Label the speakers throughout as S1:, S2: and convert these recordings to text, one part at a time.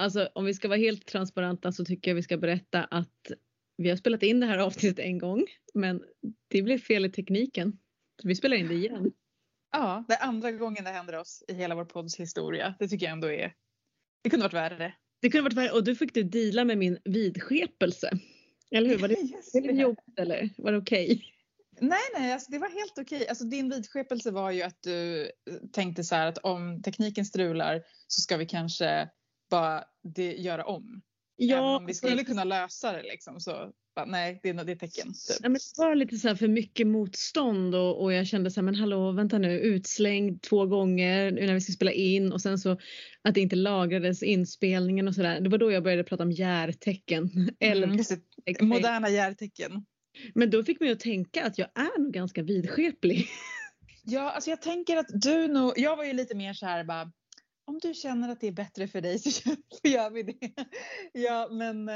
S1: alltså om vi ska vara helt transparenta så tycker jag vi ska berätta att vi har spelat in det här avsnittet en gång men det blev fel i tekniken. Så vi spelar in det igen.
S2: Ja, det är andra gången det händer oss i hela vår podds historia. Det tycker jag ändå är... Det kunde varit värre.
S1: Det kunde varit värre och du fick du deala med min vidskepelse. Eller hur? Var det, var det jobbigt eller var det okej?
S2: Nej, nej, alltså det var helt okej. Alltså din vidskepelse var ju att du eh, tänkte så här att om tekniken strular så ska vi kanske bara det, göra om. Även om vi skulle kunna lösa det liksom så bara, nej, det är, det är tecken. Typ.
S1: Ja, men det var lite så här för mycket motstånd och, och jag kände så här, men hallå vänta nu, utslängd två gånger nu när vi ska spela in och sen så att det inte lagrades inspelningen och sådär. Det var då jag började prata om järtecken.
S2: Mm, moderna järtecken.
S1: Men då fick mig att tänka att jag är nog ganska vidskeplig.
S2: Ja, alltså jag tänker att du nog, jag var ju lite mer så här bara, om du känner att det är bättre för dig så gör- vi det. Ja, men... eh,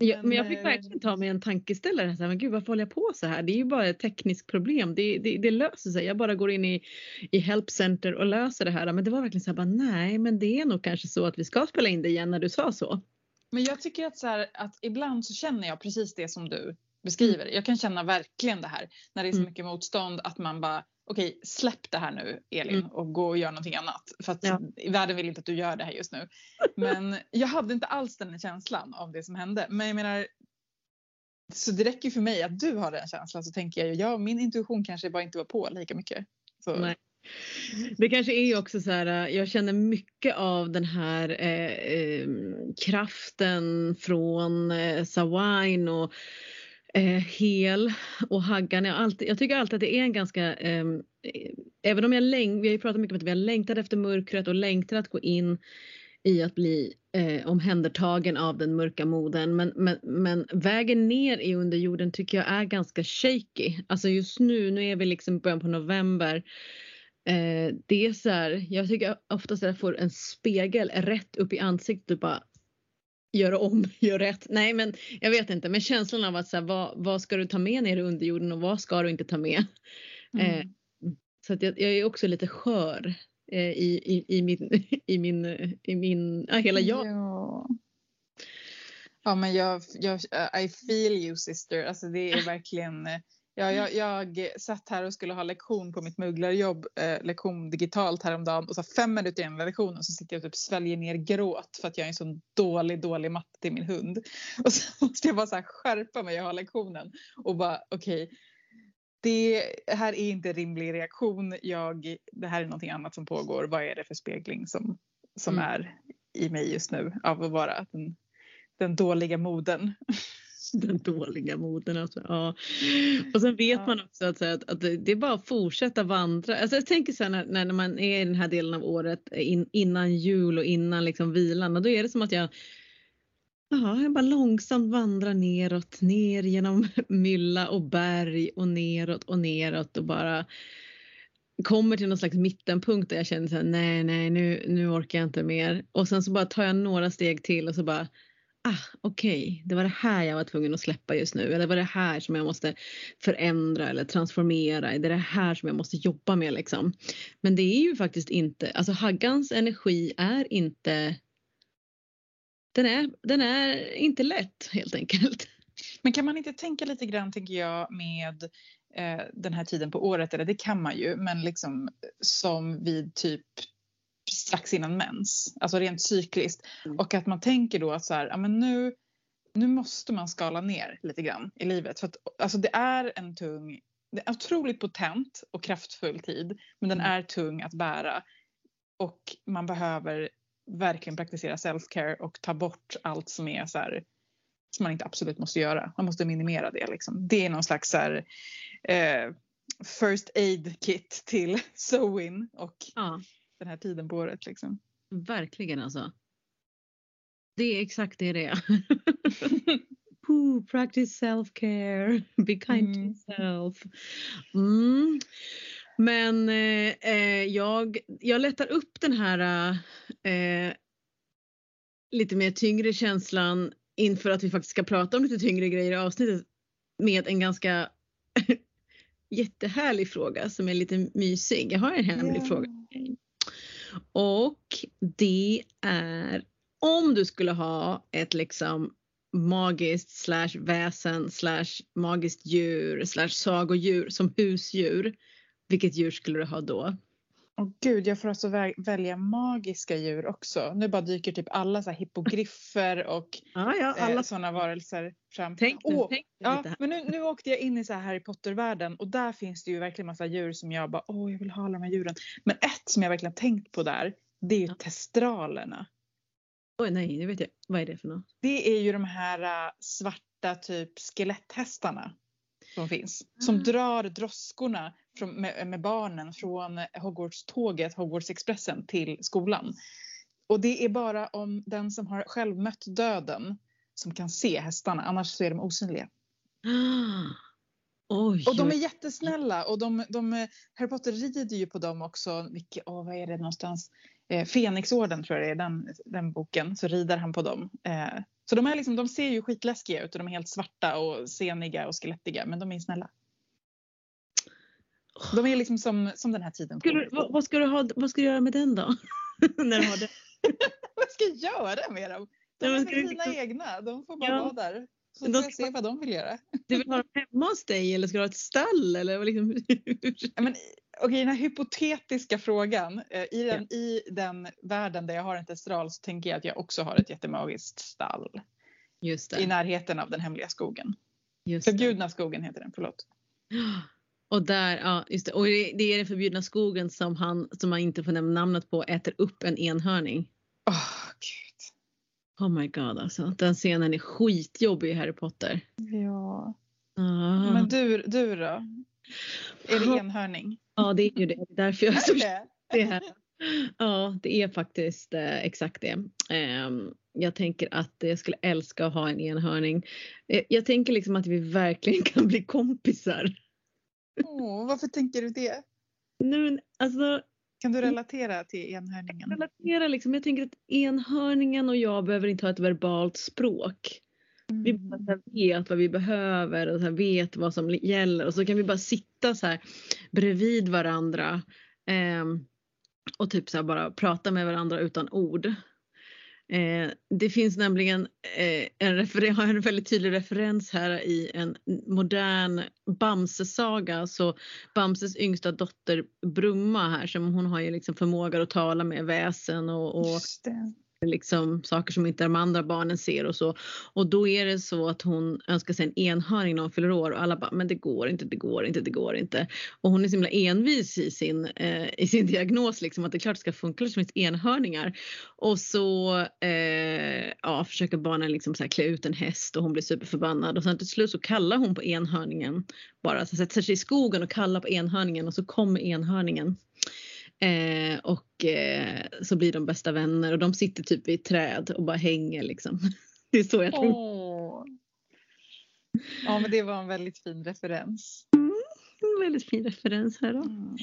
S1: Ja, men jag fick
S2: eh,
S1: verkligen ta mig en tankeställare. Så här, men gud varför håller jag på så här? Det är ju bara ett tekniskt problem. Det, det, det löser sig. Jag bara går in i, i Help Center och löser det här. Men det var verkligen så här, bara, nej men det är nog kanske så att vi ska spela in det igen när du sa så.
S2: Men jag tycker att, så här, att ibland så känner jag precis det som du beskriver. Jag kan känna verkligen det här när det är så
S1: Mm.
S2: mycket motstånd att man bara okej släpp det här nu Elin
S1: Mm.
S2: och gå och gör någonting annat. För att
S1: Ja.
S2: världen vill inte att du gör det här just nu. Men jag hade inte alls den känslan av det som hände. Men jag menar så det räcker för mig att du har den känslan så tänker jag ju ja min intuition kanske bara inte var på lika mycket. Så,
S1: Nej. Det kanske är också så här, äh, jag känner mycket av den här eh, eh, kraften från eh, Sawain och eh, Hel och Haggan. Jag, alltid, jag tycker alltid att det är en ganska, ehm, eh, även om jag läng, vi har ju pratat mycket om att vi har längtat efter mörkret och längtar att gå in i att bli eh, omhändertagen av den mörka moden. Men, men, men vägen ner i underjorden tycker jag är ganska shaky. Alltså just nu, nu är vi liksom i början på november. Eh, det är så här, jag tycker oftast att jag får en spegel rätt upp i ansiktet och bara gör om, gör rätt. Nej men jag vet inte, men känslan av att så här, vad, vad ska du ta med ner i underjorden och vad ska du inte ta med?
S2: Mm.
S1: Eh, så att jag, jag är också lite skör eh, i, i, i min, i min, i min, ja, hela jag.
S2: Ja. Ja men jag, jag, I feel you sister. Alltså det är verkligen. Ja, jag, jag satt här och skulle ha lektion på mitt mugglarjobb, eh, lektion digitalt häromdagen och så fem minuter in i lektionen så sitter jag och typ sväljer ner gråt för att jag är en sån dålig, dålig matte till min hund. Och så måste jag bara så här skärpa mig och ha lektionen och bara okej. det här är inte rimlig reaktion. Jag, det här är någonting annat som pågår. Vad är det för spegling som, som
S1: Mm.
S2: är i mig just nu av att vara den, den dåliga moden.
S1: Den dåliga moden alltså. Ja. Och sen vet
S2: Ja.
S1: man också att, att, att det det är bara att fortsätta vandra. Alltså jag tänker så här när, när man är i den här delen av året in, innan jul och innan liksom vilan. Och då är det som att jag Ja, jag bara långsamt vandrar neråt, ner genom mylla och berg och neråt och neråt och bara kommer till någon slags mittenpunkt där jag känner så här, nej, nej, nu, nu orkar jag inte mer. Och sen så bara tar jag några steg till och så bara, ah, okej, det var det här jag var tvungen att släppa just nu. Eller det var det här som jag måste förändra eller transformera. Det är det här som jag måste jobba med liksom. Men det är ju faktiskt inte, alltså Haggans energi är inte den är, den är inte lätt helt enkelt.
S2: Men kan man inte tänka lite grann, tänker jag, med eh, den här tiden på året, eller det kan man ju, men liksom som vid typ strax innan mens, alltså rent cykliskt.
S1: Mm.
S2: Och att man tänker då att så här, ja men nu, nu måste man skala ner lite grann i livet. För att alltså det är en tung, det är otroligt potent och kraftfull tid, men den
S1: Mm.
S2: är tung att bära. Och man behöver verkligen praktisera self-care och ta bort allt som är så här, som man inte absolut måste göra. Man måste minimera det. Liksom. Det är någon slags så här, eh, first aid kit till sewing och
S1: Ja,
S2: den här tiden på året. Liksom.
S1: verkligen alltså. Det är exakt det det är. Ooh, practice self-care, be kind to
S2: Mm.
S1: yourself. Mm. Men eh, eh, jag, jag lättar upp den här eh, lite mer tyngre känslan inför att vi faktiskt ska prata om lite tyngre grejer i avsnittet med en ganska jättehärlig fråga som är lite mysig. Jag har en hemlig fråga. Och det är om du skulle ha ett liksom magiskt slash väsen slash magiskt djur slash sagodjur som husdjur. Vilket djur skulle du ha då?
S2: Åh gud, jag får alltså vä välja magiska djur också. Nu bara dyker typ alla så hippogriffer och
S1: Ja, ja, alla.
S2: eh, sådana varelser fram.
S1: Tänk nu,
S2: Åh,
S1: tänk
S2: Ja, men nu, nu åkte jag in i så här Harry Potter-världen och där finns det ju verkligen massa djur som jag bara, åh jag vill ha alla de här djuren. Men ett som jag verkligen tänkt på där, det är ju
S1: Ja.
S2: testralerna.
S1: Oj, nej, nu vet jag. Vad är det för något?
S2: Det är ju de här äh, svarta typ skeletthästarna som finns. Som
S1: Ah.
S2: drar droskorna från, med, med barnen från Hogwarts-tåget, Hogwarts-expressen till skolan. Och det är bara om den som har själv mött döden som kan se hästarna, annars så är de osynliga.
S1: Oj,
S2: Och de är jättesnälla och de, de, Harry Potter rider ju på dem också. Vilke, åh, vad är det någonstans? Eh, Fenixorden tror jag det är, den, den boken. Så rider han på dem. Eh, så de, är liksom, de ser ju skitläskiga ut och de är helt svarta och seniga och skelettiga. Men de är snälla. De är liksom som, som den här tiden.
S1: Skulle, vad, vad, ska du ha, vad ska du göra med den då? När du har det?
S2: vad ska jag göra med dem? De
S1: Nej,
S2: är
S1: du
S2: fina
S1: liksom-
S2: egna. De får bara
S1: Ja.
S2: vara där. Så
S1: Men de
S2: jag
S1: ska-
S2: se vad de vill göra.
S1: Du vill ha dem hemma hos dig eller ska du ha ett stall? Eller liksom,
S2: Ja, Men, okej, den här hypotetiska frågan. Eh, i, den, I den världen där jag har en testral så tänker jag att jag också har ett jättemagiskt stall.
S1: Just
S2: I
S1: det.
S2: närheten av den hemliga skogen.
S1: Just det.
S2: Förbjudna skogen heter den, förlåt.
S1: Och där, ja just det. Och det det är den förbjudna skogen som han, som man inte får nämna namnet på, äter upp en enhörning.
S2: Gud.
S1: Oh my god alltså. Den scenen är skitjobbig i Harry Potter.
S2: Ja.
S1: Ah.
S2: Men du, du då? Är det enhörning?
S1: Ja det är ju det. Det är därför jag är så
S2: det?
S1: här. Ja, det är faktiskt eh, exakt det. Ehm, jag tänker att jag skulle älska att ha en enhörning. Eh, jag tänker liksom att vi verkligen kan bli kompisar.
S2: Åh, varför tänker du det?
S1: Nej, men, alltså,
S2: Kan du relatera till enhörningen?
S1: relatera liksom. Jag tänker att enhörningen och jag behöver inte ha ett verbalt språk. Vi
S2: Mm.
S1: bara så här vet vad vi behöver och så vet vad som gäller och så kan vi bara sitta så här bredvid varandra ehm, och typ så bara prata med varandra utan ord. Eh, det finns nämligen eh, en, refer- en väldigt tydlig referens här i en modern Bamse-saga. Så Bamses yngsta dotter Brumma här som hon har ju liksom förmåga att tala med väsen och, och liksom saker som inte de andra barnen ser och så. Och då är det så att hon önskar sig en enhörning när hon fyller år och alla bara men det går inte, det går inte, det går inte. Och hon är så himla envis i sin, eh, i sin diagnos liksom att det är klart det ska funka, det finns enhörningar. Och så eh, ja, försöker barnen liksom så här klä ut en häst och hon blir superförbannad och sen till slut så kallar hon på enhörningen bara så sätter sig i skogen och kallar på enhörningen och så kommer enhörningen. Eh, och eh, så blir de bästa vänner och de sitter typ vid ett träd och bara hänger liksom. Det är så jag.
S2: Åh. Ja, men det var en väldigt fin referens.
S1: En väldigt fin referens här då.
S2: Mm.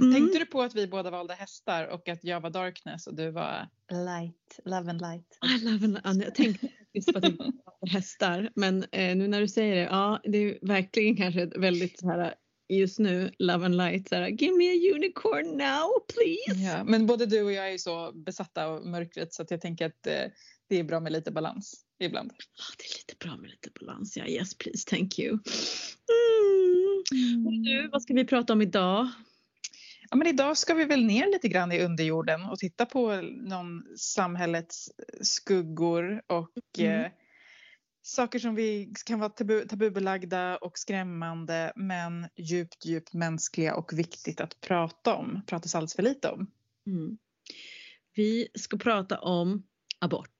S1: Mm.
S2: Tänkte du på att vi båda valde hästar och att jag var darkness och du var light, love and light?
S1: I love and, Anna, jag tänkte faktiskt på att det var hästar men eh, nu när du säger det, ja det är verkligen kanske ett väldigt så här just nu love and light så här, give me a unicorn now please.
S2: Ja, men både du och jag är så besatta av mörkret så att jag tänker att eh, det är bra med lite balans ibland.
S1: Ah, det är lite bra med lite balans, ja yes please thank you. Mm. Men Du, vad ska vi prata om idag?
S2: Ja, men idag ska vi väl ner lite grann i underjorden och titta på någon samhällets skuggor och
S1: Mm.
S2: eh, saker som vi kan vara tabu, tabubelagda och skrämmande men djupt, djupt mänskliga och viktigt att prata om. Pratas alldeles för lite om.
S1: Mm. Vi ska prata om abort.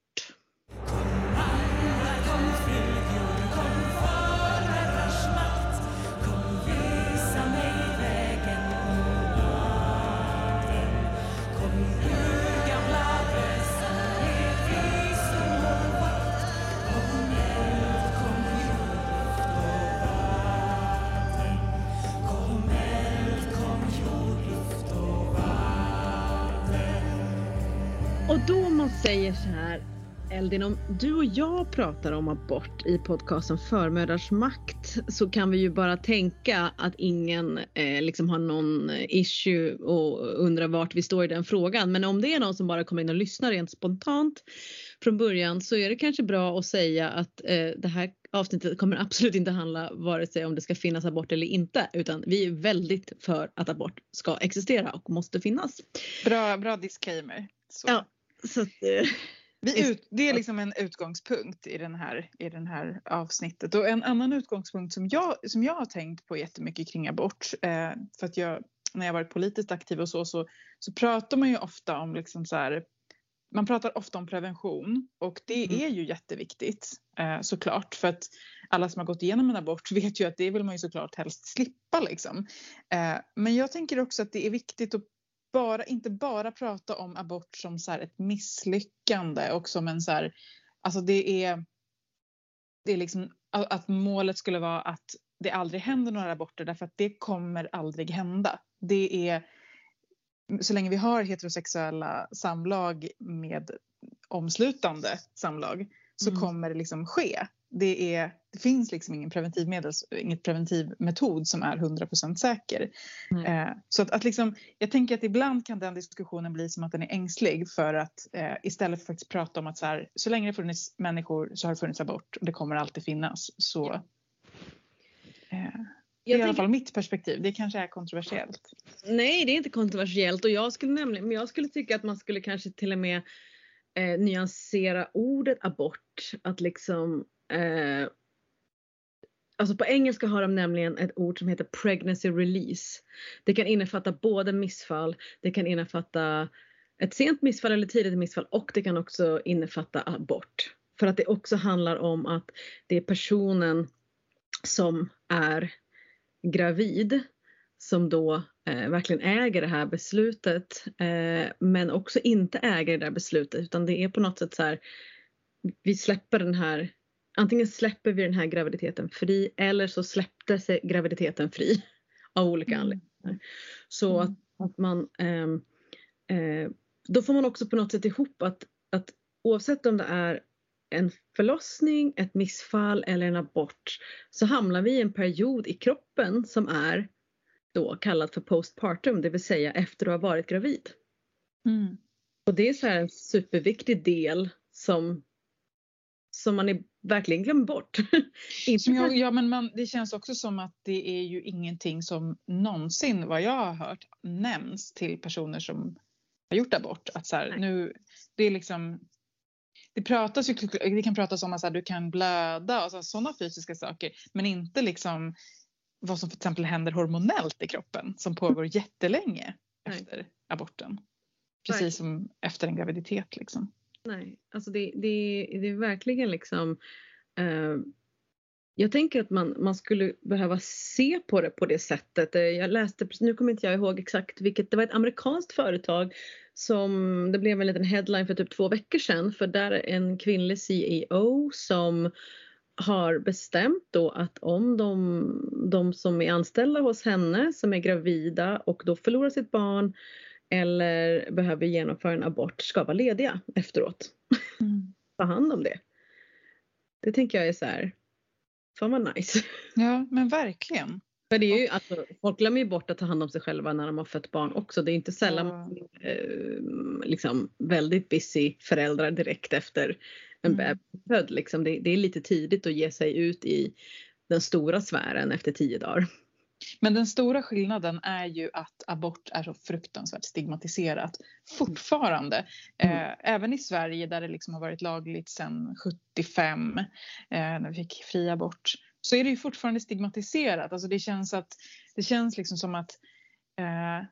S1: Då man säger så här, Eldin, om du och jag pratar om abort i podcasten Förmödrars makt så kan vi ju bara tänka att ingen eh, liksom har någon issue och undrar vart vi står i den frågan. Men om det är någon som bara kommer in och lyssnar rent spontant från början så är det kanske bra att säga att eh, det här avsnittet kommer absolut inte handla vare sig om det ska finnas abort eller inte utan vi är väldigt för att abort ska existera och måste finnas.
S2: Bra, bra disclaimer.
S1: Så. Ja, så att, eh,
S2: vi ut, det är liksom en utgångspunkt i, den här, i den här avsnittet. Och en annan utgångspunkt som jag, som jag har tänkt på jättemycket kring abort, eh, för att jag, när jag varit politiskt aktiv och så, så, så pratar man ju ofta om liksom så här, man pratar ofta om prevention och det mm. är ju jätteviktigt eh, såklart för att alla som har gått igenom en abort vet ju att det vill man ju såklart helst slippa liksom. Eh, men jag tänker också att det är viktigt att bara, inte bara prata om abort som så ett misslyckande och som en så här, alltså det är, det är liksom att målet skulle vara att det aldrig händer några aborter därför att det kommer aldrig hända. Det är så länge vi har heterosexuella samlag med omslutande samlag så mm. kommer det liksom ske det, är, det finns liksom ingen preventivmedel, inget preventivmetod som är 100% säker. Mm. Eh, så att, att liksom, jag tänker att ibland kan den diskussionen bli som att den är ängslig för att eh, istället för att faktiskt prata om att så, här, så länge det funnits människor så har det funnits abort och det kommer alltid finnas. Så, eh, i alla fall mitt perspektiv. Det kanske är kontroversiellt.
S1: Nej, det är inte kontroversiellt och jag skulle nämligen, men jag skulle tycka att man skulle kanske till och med eh, nyansera ordet abort. Att liksom Eh, alltså på engelska har de nämligen ett ord som heter pregnancy release. Det kan innefatta både missfall, det kan innefatta ett sent missfall eller tidigt missfall och det kan också innefatta abort. För att det också handlar om att det är personen som är gravid som då eh, verkligen äger det här beslutet eh, men också inte äger det där beslutet utan det är på något sätt så här vi släpper den här antingen släpper vi den här graviditeten fri eller så släppte sig graviditeten fri av olika mm. anledningar. Så mm. att, att, man eh, eh, då får man också på något sätt ihop att, att oavsett om det är en förlossning, ett missfall eller en abort så hamnar vi i en period i kroppen som är då kallad för postpartum, det vill säga efter att ha varit gravid. Mm. Och det är så en superviktig del som som man är, verkligen glömmer bort.
S2: ja, ja, men man, det känns också som att det är ju ingenting som någonsin, vad jag har hört, nämns till personer som har gjort abort. Att så här, nu, det är liksom det, pratas ju, det kan pratas om att så här, du kan blöda och sådana fysiska saker men inte liksom vad som för exempel händer hormonellt i kroppen som pågår jättelänge Nej. efter aborten. Precis Nej. som efter en graviditet. Liksom.
S1: Nej, alltså det, det, det är verkligen liksom eh, jag tänker att man, man skulle behöva se på det på det sättet. Eh, jag läste, nu kommer inte jag ihåg exakt vilket, det var ett amerikanskt företag som, det blev en liten headline för typ två veckor sedan för där är en kvinnlig CEO som har bestämt då att om de, de som är anställda hos henne som är gravida och då förlorar sitt barn eller behöver genomföra en abort ska vara lediga efteråt. Mm. Ta hand om det. Det tänker jag är så här, fan vad nice.
S2: Ja men verkligen.
S1: För det är ju, alltså, folk glömmer ju bort att ta hand om sig själva när de har fött barn också. Det är inte sällan ja. eh, liksom, väldigt busy föräldrar direkt efter en mm. bebis född. Liksom. Det, det, är lite tidigt att ge sig ut i den stora sfären efter tio dagar.
S2: Men den stora skillnaden är ju att abort är så fruktansvärt stigmatiserat fortfarande. Mm. Eh, även i Sverige där det liksom har varit lagligt sedan 75 eh, när vi fick fri abort så är det ju fortfarande stigmatiserat. Alltså det känns, att, det känns liksom som att eh,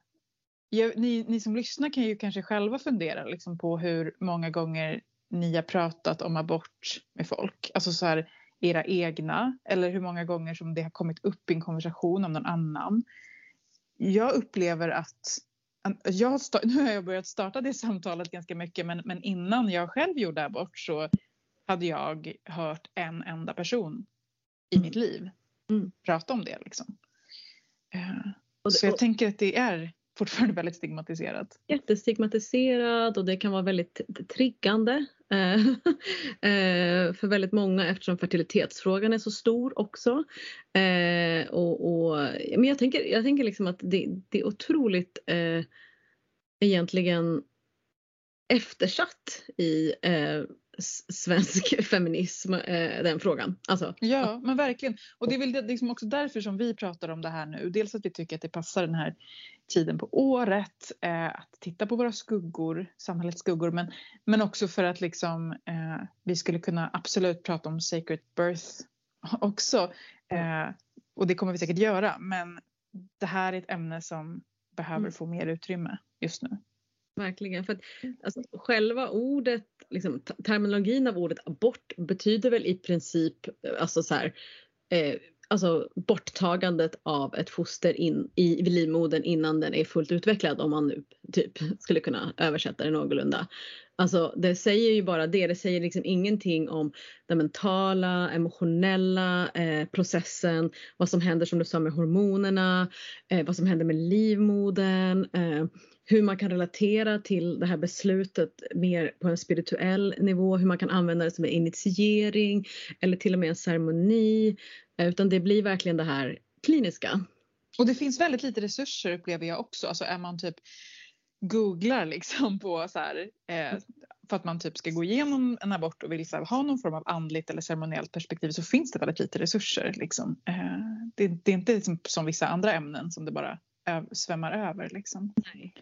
S2: ni, ni som lyssnar kan ju kanske själva fundera liksom på hur många gånger ni har pratat om abort med folk. Alltså så här, era egna eller hur många gånger som det har kommit upp i en konversation om någon annan. Jag upplever att jag, nu har jag börjat starta det samtalet ganska mycket men, men innan jag själv gjorde abort så hade jag hört en enda person i mm. mitt liv mm. prata om det. Liksom. Uh, det, så jag och, tänker att det är fortfarande väldigt stigmatiserat.
S1: Jättestigmatiserat och det kan vara väldigt triggande Eh, eh, Eh, eh, för väldigt många eftersom fertilitetsfrågan är så stor också. Eh, och, och, men jag tänker, jag tänker liksom att det, det är otroligt eh, egentligen eftersatt i eh, svensk feminism, eh, den frågan. Alltså,
S2: ja, men verkligen. Och det är väl liksom också därför som vi pratar om det här nu. Dels att vi tycker att det passar den här tiden på året eh, att titta på våra skuggor, samhällets skuggor, men, men också för att liksom, eh, vi skulle kunna absolut prata om sacred birth också. Eh, och det kommer vi säkert göra, men det här är ett ämne som behöver mm. få mer utrymme just nu.
S1: Verkligen. För att, alltså, själva ordet, liksom, terminologin av ordet abort betyder väl i princip alltså så här, eh, alltså borttagandet av ett foster in, i livmodern innan den är fullt utvecklad om man nu typ skulle kunna översätta det någorlunda. Alltså det säger ju bara det, det säger liksom ingenting om den mentala, emotionella eh, processen, vad som händer som du sa med hormonerna, eh, vad som händer med livmodern, eh, hur man kan relatera till det här beslutet mer på en spirituell nivå, hur man kan använda det som en initiering eller till och med en ceremoni. Eh, utan det blir verkligen det här kliniska.
S2: Och det finns väldigt lite resurser upplever jag också. Alltså är man typ googlar liksom på så här, eh, för att man typ ska gå igenom en abort och vill här, ha någon form av andligt eller ceremoniellt perspektiv så finns det väldigt lite resurser. Liksom. Eh, det, det, är inte liksom som vissa andra ämnen som det bara svämmar över. Liksom.
S1: Nej.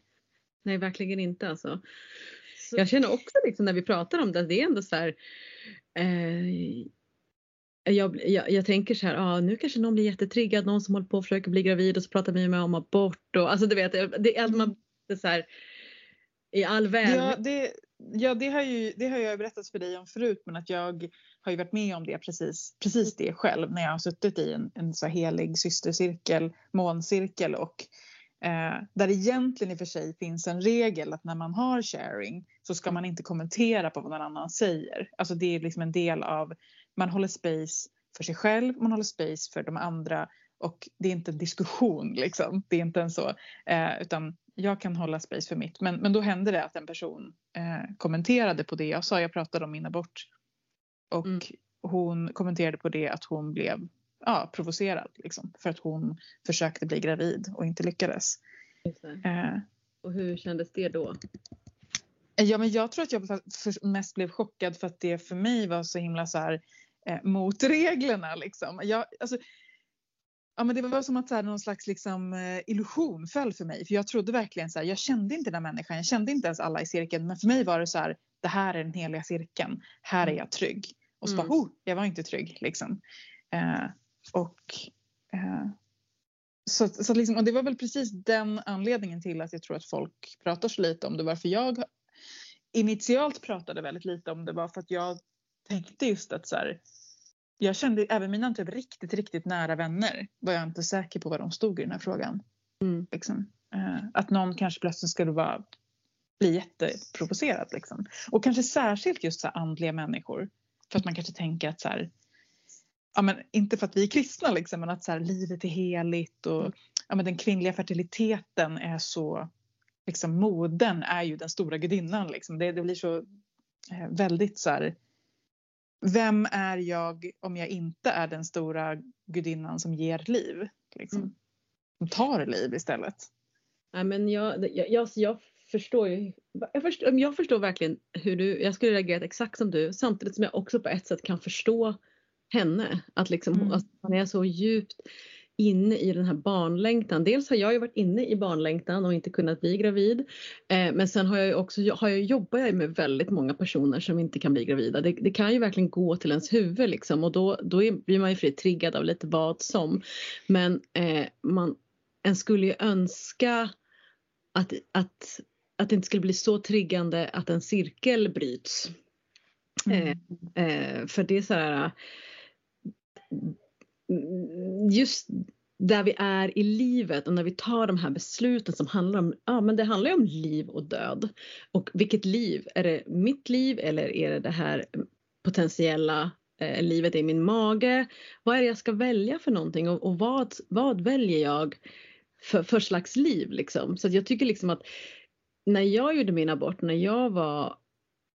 S1: Nej, verkligen inte alltså. Jag känner också liksom när vi pratar om det, det är ändå så här. Eh, Eh, jag, jag, jag, tänker så här, ah, nu kanske någon blir jättetriggad, någon som håller på och försöker bli gravid och så pratar vi med om abort och alltså du vet, eh, det är man så här i all väl.
S2: Ja, det, ja det, har ju, det har jag berättat för dig om förut men att jag har ju varit med om det precis, precis det själv när jag har suttit i en, en så helig systercirkel, måncirkel och Eh, där egentligen i och för sig finns en regel att när man har sharing så ska man inte kommentera på vad någon annan säger. Alltså det är liksom en del av, man håller space för sig själv, man håller space för de andra och det är inte en diskussion liksom. Det är inte en så, eh, utan jag kan hålla space för mitt. Men, men då hände det att en person eh, kommenterade på det jag sa, jag pratade om min abort. Och mm. hon kommenterade på det att hon blev ja, provocerad liksom, för att hon försökte bli gravid och inte lyckades.
S1: Eh, och hur kändes det då?
S2: Ja, men jag tror att jag mest blev chockad för att det för mig var så himla så här eh, mot reglerna liksom. Jag, alltså, ja, men det var som att så här, någon slags liksom, eh, illusion föll för mig. För jag trodde verkligen så här, jag kände inte den människan, jag kände inte ens alla i cirkeln. Men för mig var det så här, det här är den heliga cirkeln, här är mm. jag trygg. Och så mm. bara, oh, jag var inte trygg liksom. Eh, och, eh, så, så liksom, och det var väl precis den anledningen till att jag tror att folk pratar så lite om det. Varför jag initialt pratade väldigt lite om det var för att jag tänkte just att så här, jag kände även mina typ riktigt, riktigt nära vänner var jag inte säker på vad de stod i den här frågan. Mm. Liksom. Eh, att någon kanske plötsligt skulle vara, bli jätteprovocerad. Liksom. Och kanske särskilt just så andliga människor. För att man kanske tänker att så här, ja, men, inte för att vi är kristna liksom, men att så här, livet är heligt och ja, men, den kvinnliga fertiliteten är så, liksom moden är ju den stora gudinnan liksom. Det, det blir så eh, väldigt så här, vem är jag om jag inte är den stora gudinnan som ger liv? Liksom. Mm. Som tar liv istället.
S1: Ja, men jag, jag, jag, jag förstår ju, jag förstår, jag förstår verkligen hur du, jag skulle reagerat exakt som du samtidigt som jag också på ett sätt kan förstå henne. Att liksom, mm. alltså, man är så djupt inne i den här barnlängtan. Dels har jag ju varit inne i barnlängtan och inte kunnat bli gravid. Eh, men sen har jag också, har jag, jobbar jag med väldigt många personer som inte kan bli gravida. Det, det kan ju verkligen gå till ens huvud liksom och då, då är, blir man ju fri triggad av lite vad som. Men eh, man, en skulle ju önska att, att, att det inte skulle bli så triggande att en cirkel bryts. Mm. Eh, eh för det är så här Mm, just där vi är i livet och när vi tar de här besluten som handlar om, ja men det handlar ju om liv och död. Och vilket liv? Är det mitt liv eller är det det här potentiella eh, livet i min mage? Vad är det jag ska välja för någonting och, och vad, vad väljer jag för, för slags liv liksom? Så jag tycker liksom att när jag gjorde min abort, när jag var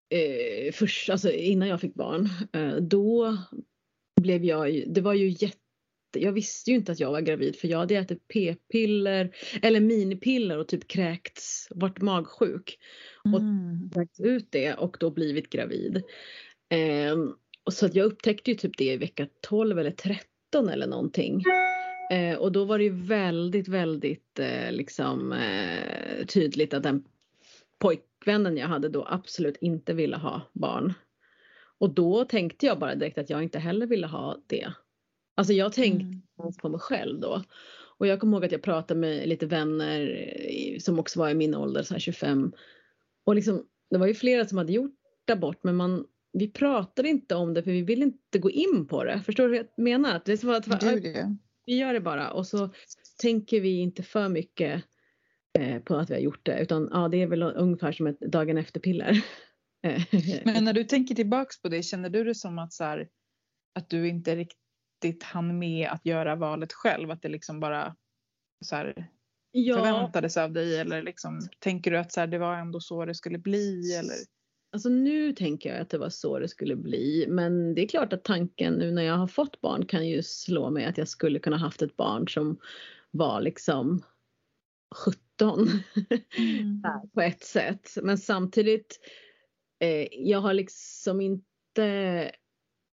S1: eh, först, alltså innan jag fick barn, eh, då blev jag det var ju jätte jag visste ju inte att jag var gravid för jag hade ätit p-piller eller minipiller och typ kräkts, varit magsjuk. Och mm. kräkts ut det och då blivit gravid. Eh, och så att jag upptäckte ju typ det i vecka 12 eller 13 eller någonting. Eh, och då var det ju väldigt, väldigt eh, liksom eh, tydligt att den pojkvännen jag hade då absolut inte ville ha barn. Och då tänkte jag bara direkt att jag inte heller ville ha det. Alltså jag tänkte mm. på mig själv då. Och jag kommer ihåg att jag pratade med lite vänner som också var i min ålder, så här 25. Och liksom, det var ju flera som hade gjort abort men man, vi pratade inte om det för vi ville inte gå in på det. Förstår du vad jag menar? Det är som att,
S2: det.
S1: Vi gör det bara och så tänker vi inte för mycket eh, på att vi har gjort det utan ja, det är väl ungefär som ett dagen efter piller.
S2: Men när du tänker tillbaks på det, känner du det som att, så här, att du inte riktigt hann med att göra valet själv? Att det liksom bara så här, ja. förväntades av dig eller liksom, tänker du att så här, det var ändå så det skulle bli? Eller?
S1: Alltså nu tänker jag att det var så det skulle bli men det är klart att tanken nu när jag har fått barn kan ju slå mig att jag skulle kunna haft ett barn som var liksom 17 mm. på ett sätt. Men samtidigt, eh, jag har liksom inte,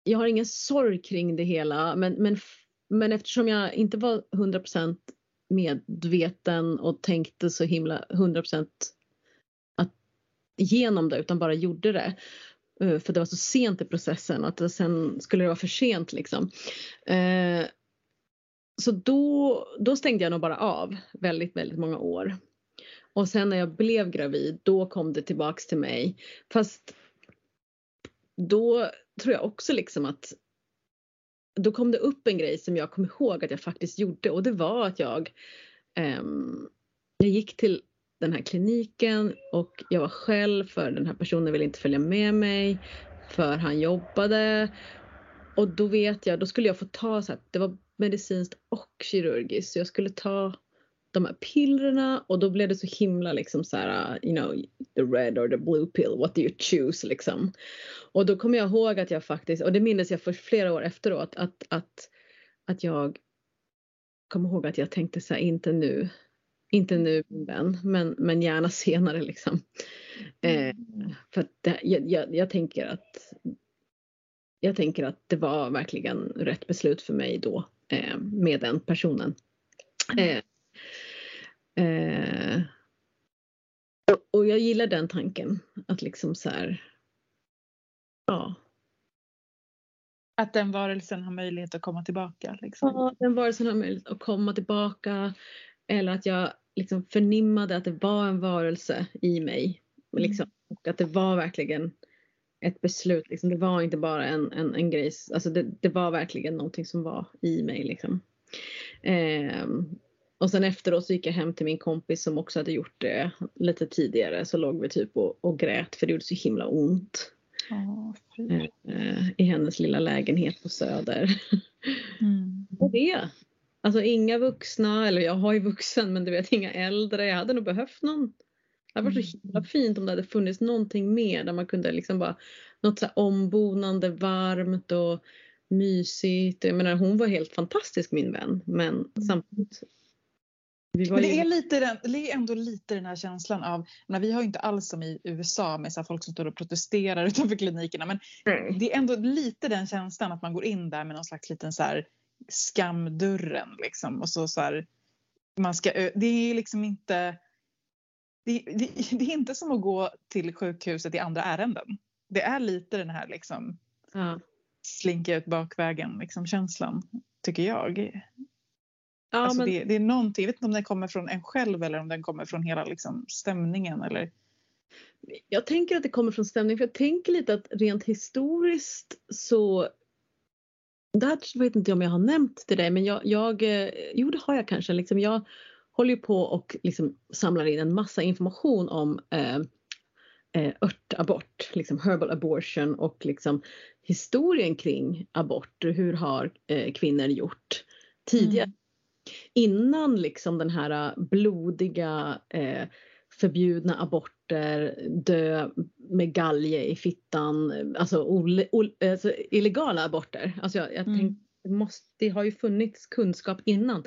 S1: jag har ingen sorg kring det hela men, men, men eftersom jag inte var 100% medveten och tänkte så himla 100% igenom det utan bara gjorde det. Eh, för det var så sent i processen och att sen skulle det vara för sent liksom. Eh, så då, då stängde jag nog bara av väldigt, väldigt många år. Och sen när jag blev gravid då kom det tillbaks till mig. Fast då tror jag också liksom att då kom det upp en grej som jag kom ihåg att jag faktiskt gjorde och det var att jag eh, jag gick till den här kliniken och jag var själv för den här personen ville inte följa med mig för han jobbade. Och då vet jag, då skulle jag få ta så här, det var medicinskt och kirurgiskt så jag skulle ta de här pillerna och då blev det så himla liksom så här, you know, the red or the blue pill, what do you choose liksom. Och då kommer jag ihåg att jag faktiskt, och det minns jag först flera år efteråt, att, att, att jag kommer ihåg att jag tänkte så här, inte nu, inte nu min vän, men, men gärna senare liksom. Eh, mm. för det, jag, jag, jag, tänker att jag tänker att det var verkligen rätt beslut för mig då eh, med den personen. Mm. Eh, eh, och, jag gillar den tanken att liksom så här, ja.
S2: Att den varelsen har möjlighet att komma tillbaka? Liksom.
S1: Ja, den varelsen har möjlighet att komma tillbaka. Eller att jag liksom förnimmade att det var en varelse i mig. Mm. Liksom, och att det var verkligen ett beslut. Liksom. Det var inte bara en, en, en grej. Alltså det, det var verkligen någonting som var i mig. Liksom. Eh, och sen efteråt så gick jag hem till min kompis som också hade gjort det lite tidigare. Så låg vi typ och, och grät för det gjorde så himla ont.
S2: Oh,
S1: eh, I hennes lilla lägenhet på Söder. Mm. och det Alltså inga vuxna, eller jag har ju vuxen men du vet inga äldre. Jag hade nog behövt någon. Det hade varit så himla mm. fint om det hade funnits någonting mer där man kunde liksom bara något så ombonande, varmt och mysigt. Jag menar hon var helt fantastisk min vän men mm. samtidigt
S2: men det är, lite den, det är ändå lite den här känslan av, när vi har inte alls som i USA med så folk som står och protesterar utanför klinikerna men mm. det är ändå lite den känslan att man går in där med någon slags liten så här skamdörren liksom. Och så, så här, man ska, det är liksom inte det, det, det, är inte som att gå till sjukhuset i andra ärenden. Det är lite den här liksom ja. slinka ut bakvägen liksom, känslan, tycker jag. Ja, alltså men... det, det, är någonting, jag vet inte om den kommer från en själv eller om den kommer från hela liksom, stämningen. Eller...
S1: Jag tänker att det kommer från stämningen för jag tänker lite att rent historiskt så det här vet inte om jag har nämnt till dig men jag, jag eh, jo det har jag kanske. Liksom jag håller på och liksom samlar in en massa information om eh, eh, örtabort, liksom herbal abortion och liksom historien kring abort. Hur har eh, kvinnor gjort tidigare? Mm. Innan liksom den här blodiga eh, förbjudna aborter, dö med galge i fittan, alltså, alltså illegala aborter. Alltså jag, jag mm. tänk, det, måste, det har ju funnits kunskap innan.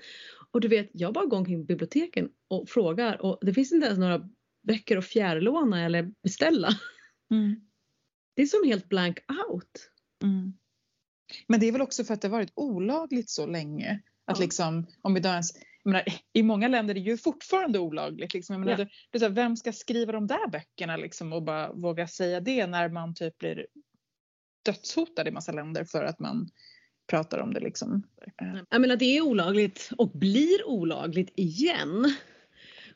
S1: Och du vet, jag bara går omkring biblioteken och frågar och det finns inte ens några böcker att fjärrlåna eller beställa. Mm. Det är som helt blank out. Mm.
S2: Men det är väl också för att det har varit olagligt så länge. Att liksom, om vi ens, menar, I många länder är det ju fortfarande olagligt. Liksom. Menar, ja. det, det här, vem ska skriva de där böckerna liksom, och bara våga säga det när man typ blir dödshotad i massa länder för att man pratar om det. Liksom.
S1: Jag menar, det är olagligt och blir olagligt igen.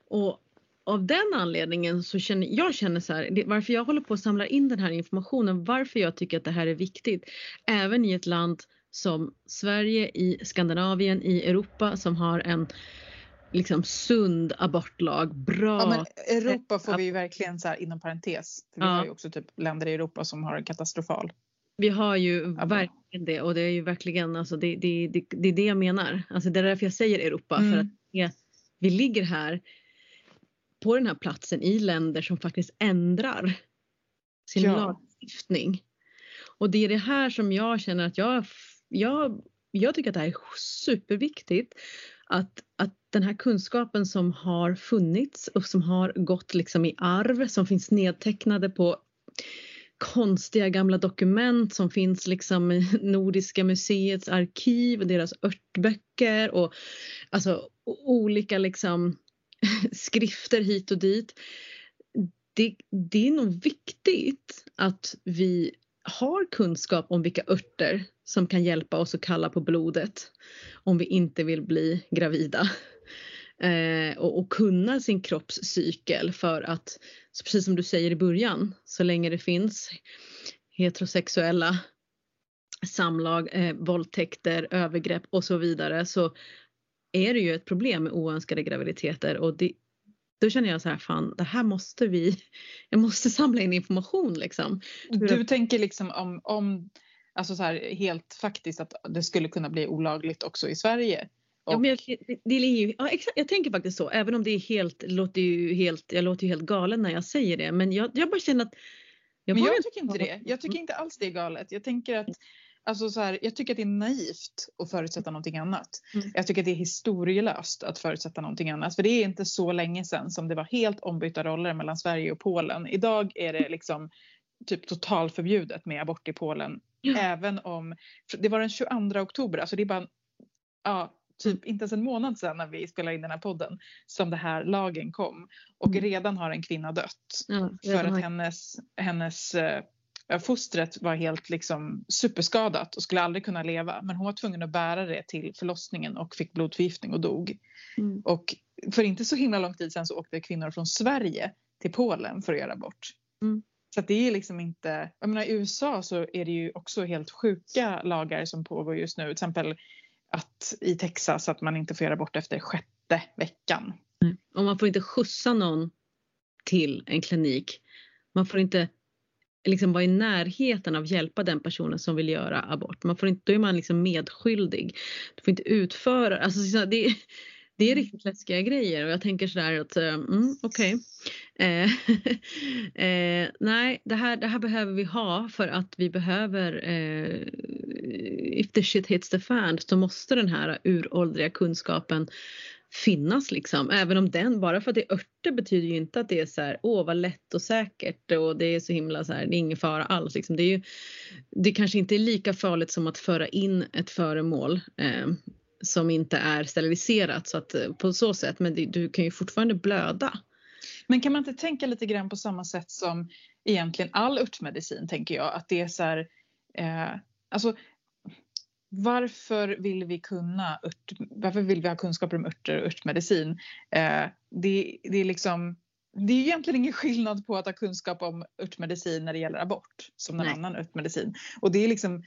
S1: Och av den anledningen så känner jag känner så här, varför jag håller på att samla in den här informationen, varför jag tycker att det här är viktigt, även i ett land som Sverige, i Skandinavien, i Europa som har en liksom sund abortlag, bra. Ja,
S2: men Europa får vi ju verkligen så här inom parentes, för vi ja. har ju också typ länder i Europa som har en katastrofal.
S1: Vi har ju Abort. verkligen det och det är ju verkligen alltså det, det, det, det är det jag menar. Alltså det är därför jag säger Europa mm. för att vi ligger här på den här platsen i länder som faktiskt ändrar sin ja. lagstiftning. Och det är det här som jag känner att jag, jag, jag tycker att det här är superviktigt. Att, att den här kunskapen som har funnits och som har gått liksom i arv, som finns nedtecknade på konstiga gamla dokument som finns liksom i Nordiska museets arkiv, och deras örtböcker och alltså olika liksom skrifter hit och dit. Det, det är nog viktigt att vi har kunskap om vilka örter som kan hjälpa oss att kalla på blodet om vi inte vill bli gravida. Eh, och, och, kunna sin kroppscykel för att, precis som du säger i början, så länge det finns heterosexuella samlag, eh, våldtäkter, övergrepp och så vidare så är det ju ett problem med oönskade graviditeter och det, då känner jag så här, fan det här måste vi, jag måste samla in information liksom.
S2: Du tänker liksom om, om alltså så här, helt faktiskt att det skulle kunna bli olagligt också i Sverige?
S1: Och... Ja, men jag, det, är ju, ja, exakt, jag tänker faktiskt så, även om det är helt, låter ju helt, jag låter ju helt galen när jag säger det, men jag, jag bara känner att
S2: jag men jag tycker inte det. Jag tycker inte alls det är galet. Jag tänker att Alltså så här, jag tycker att det är naivt att förutsätta någonting annat. Mm. Jag tycker att det är historielöst att förutsätta någonting annat. För det är inte så länge sedan som det var helt ombytta roller mellan Sverige och Polen. Idag är det liksom typ totalförbjudet med abort i Polen. Ja. Även om, det var den 22 oktober, alltså det är bara ja, typ inte ens en månad sedan när vi spelade in den här podden som det här lagen kom. Och mm. redan har en kvinna dött. För att hennes, hennes eh, fostret var helt liksom superskadat och skulle aldrig kunna leva. Men hon var tvungen att bära det till förlossningen och fick blodförgiftning och dog. Mm. Och för inte så himla lång tid så åkte kvinnor från Sverige till Polen för att göra abort. Mm. Så det är liksom inte, jag menar i USA så är det ju också helt sjuka lagar som pågår just nu. Till exempel att i Texas att man inte får göra abort efter sjätte veckan.
S1: Mm. Och man får inte skjutsa någon till en klinik. Man får inte liksom vara i närheten av hjälpa den personen som vill göra abort. Man får inte, då är man liksom medskyldig. Du får inte utföra, alltså det, det är mm. riktigt läskiga grejer och jag tänker sådär att eh, mm, okej. Okay. Eh, eh, nej, det här, det här behöver vi ha för att vi behöver eh, if the shit hits the fan så måste den här uråldriga kunskapen finnas liksom. Även om den, bara för att det är örter betyder ju inte att det är så här, åh vad lätt och säkert och det är så himla så här, det är ingen fara alls. Liksom. Det, är ju, det kanske inte är lika farligt som att föra in ett föremål eh, som inte är steriliserat så att, eh, på så sätt, men det, du kan ju fortfarande blöda.
S2: Men kan man inte tänka lite grann på samma sätt som egentligen all örtmedicin tänker jag, att det är så här, eh, alltså varför vill vi kunna ört, varför vill vi ha kunskaper om örter och örtmedicin? Eh, det, det, är liksom, det är egentligen ingen skillnad på att ha kunskap om örtmedicin när det gäller abort som någon annan örtmedicin. Och det är liksom,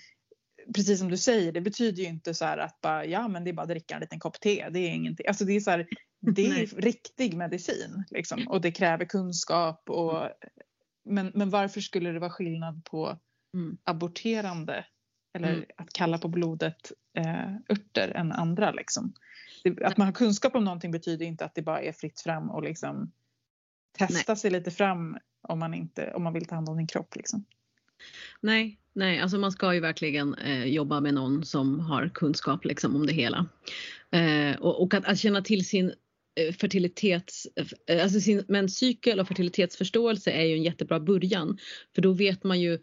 S2: precis som du säger, det betyder ju inte så att bara, ja men det är bara att dricka en liten kopp te, det är ingenting. Alltså det är så här, det är riktig medicin liksom, och det kräver kunskap och men, men varför skulle det vara skillnad på mm. aborterande eller mm. att kalla på blodet eh, örter än andra. Liksom. Det, att man har kunskap om någonting betyder inte att det bara är fritt fram och liksom testa Nej. sig lite fram om man, inte, om man vill ta hand om sin kropp. Liksom.
S1: Nej, nej, alltså man ska ju verkligen eh, jobba med någon som har kunskap liksom, om det hela. Eh, och, och att, att, känna till sin eh, fertilitets, eh, alltså sin menscykel och fertilitetsförståelse är ju en jättebra början. För då vet man ju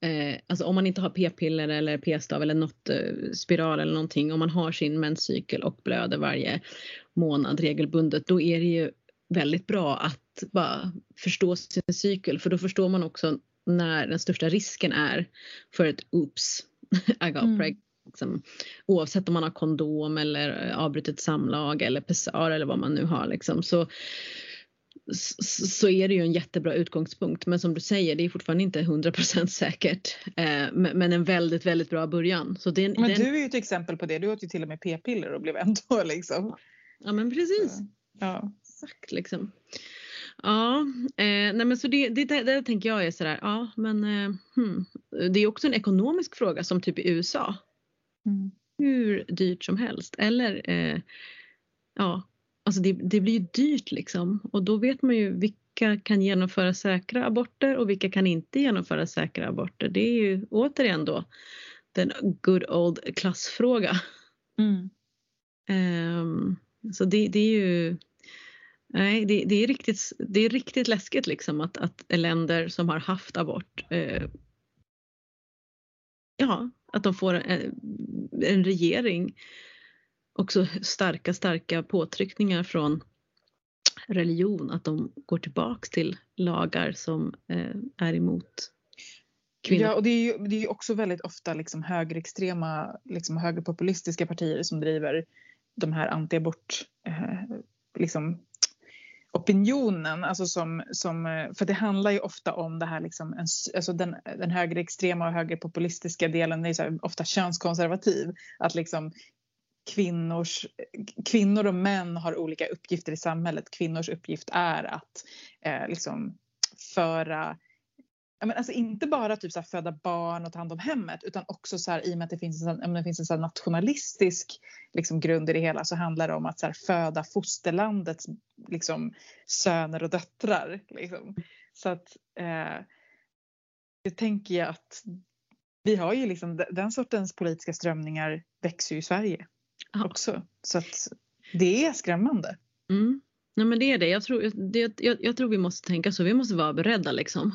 S1: Eh, alltså om man inte har p-piller eller p-stav eller något eh, spiral eller någonting, om man har sin menscykel och blöder varje månad regelbundet, då är det ju väldigt bra att bara förstå sin cykel för då förstår man också när den största risken är för ett oops, I got mm. Liksom, oavsett om man har kondom eller avbrutet samlag eller pessar eller vad man nu har. Liksom. Så, så är det ju en jättebra utgångspunkt. Men som du säger, det är fortfarande inte 100% säkert. Eh, men en väldigt, väldigt bra början. Så
S2: det, men den... du är ju ett exempel på det. Du åt ju till och med p-piller och blev ändå liksom.
S1: Ja men precis. Så, ja. Exakt liksom. Ja, eh, nej men så det, det, det, det, tänker jag är sådär, ja men eh, hmm. det är också en ekonomisk fråga som typ i USA. Mm. Hur dyrt som helst eller eh, ja, alltså det, det blir ju dyrt liksom och då vet man ju vilka kan genomföra säkra aborter och vilka kan inte genomföra säkra aborter. Det är ju återigen då den good old klassfråga. Mm. Um, så det, det är ju Nej, det, det, är riktigt, det är riktigt läskigt liksom att, att länder som har haft abort eh, ja, att de får en, en regering också starka, starka påtryckningar från religion att de går tillbaks till lagar som eh, är emot
S2: kvinnor. Ja, och det är ju det är också väldigt ofta liksom högerextrema, liksom högerpopulistiska partier som driver de här antiabort eh, liksom opinionen. Alltså som, som, eh, för det handlar ju ofta om det här liksom, en, alltså den, den högerextrema och högerpopulistiska delen är så här, ofta könskonservativ. Att liksom kvinnors, kvinnor och män har olika uppgifter i samhället. Kvinnors uppgift är att eh, liksom föra men alltså inte bara typ så föda barn och ta hand om hemmet utan också så här, i och med att det finns en, det finns en så nationalistisk liksom, grund i det hela så handlar det om att så här, föda fosterlandets liksom, söner och döttrar. Liksom. Så att eh, jag tänker att vi har ju liksom den sortens politiska strömningar växer ju i Sverige också. Så att det är skrämmande.
S1: Mm. Nej men det är det. Jag tror, det, jag, jag, tror vi måste tänka så. Vi måste vara beredda liksom.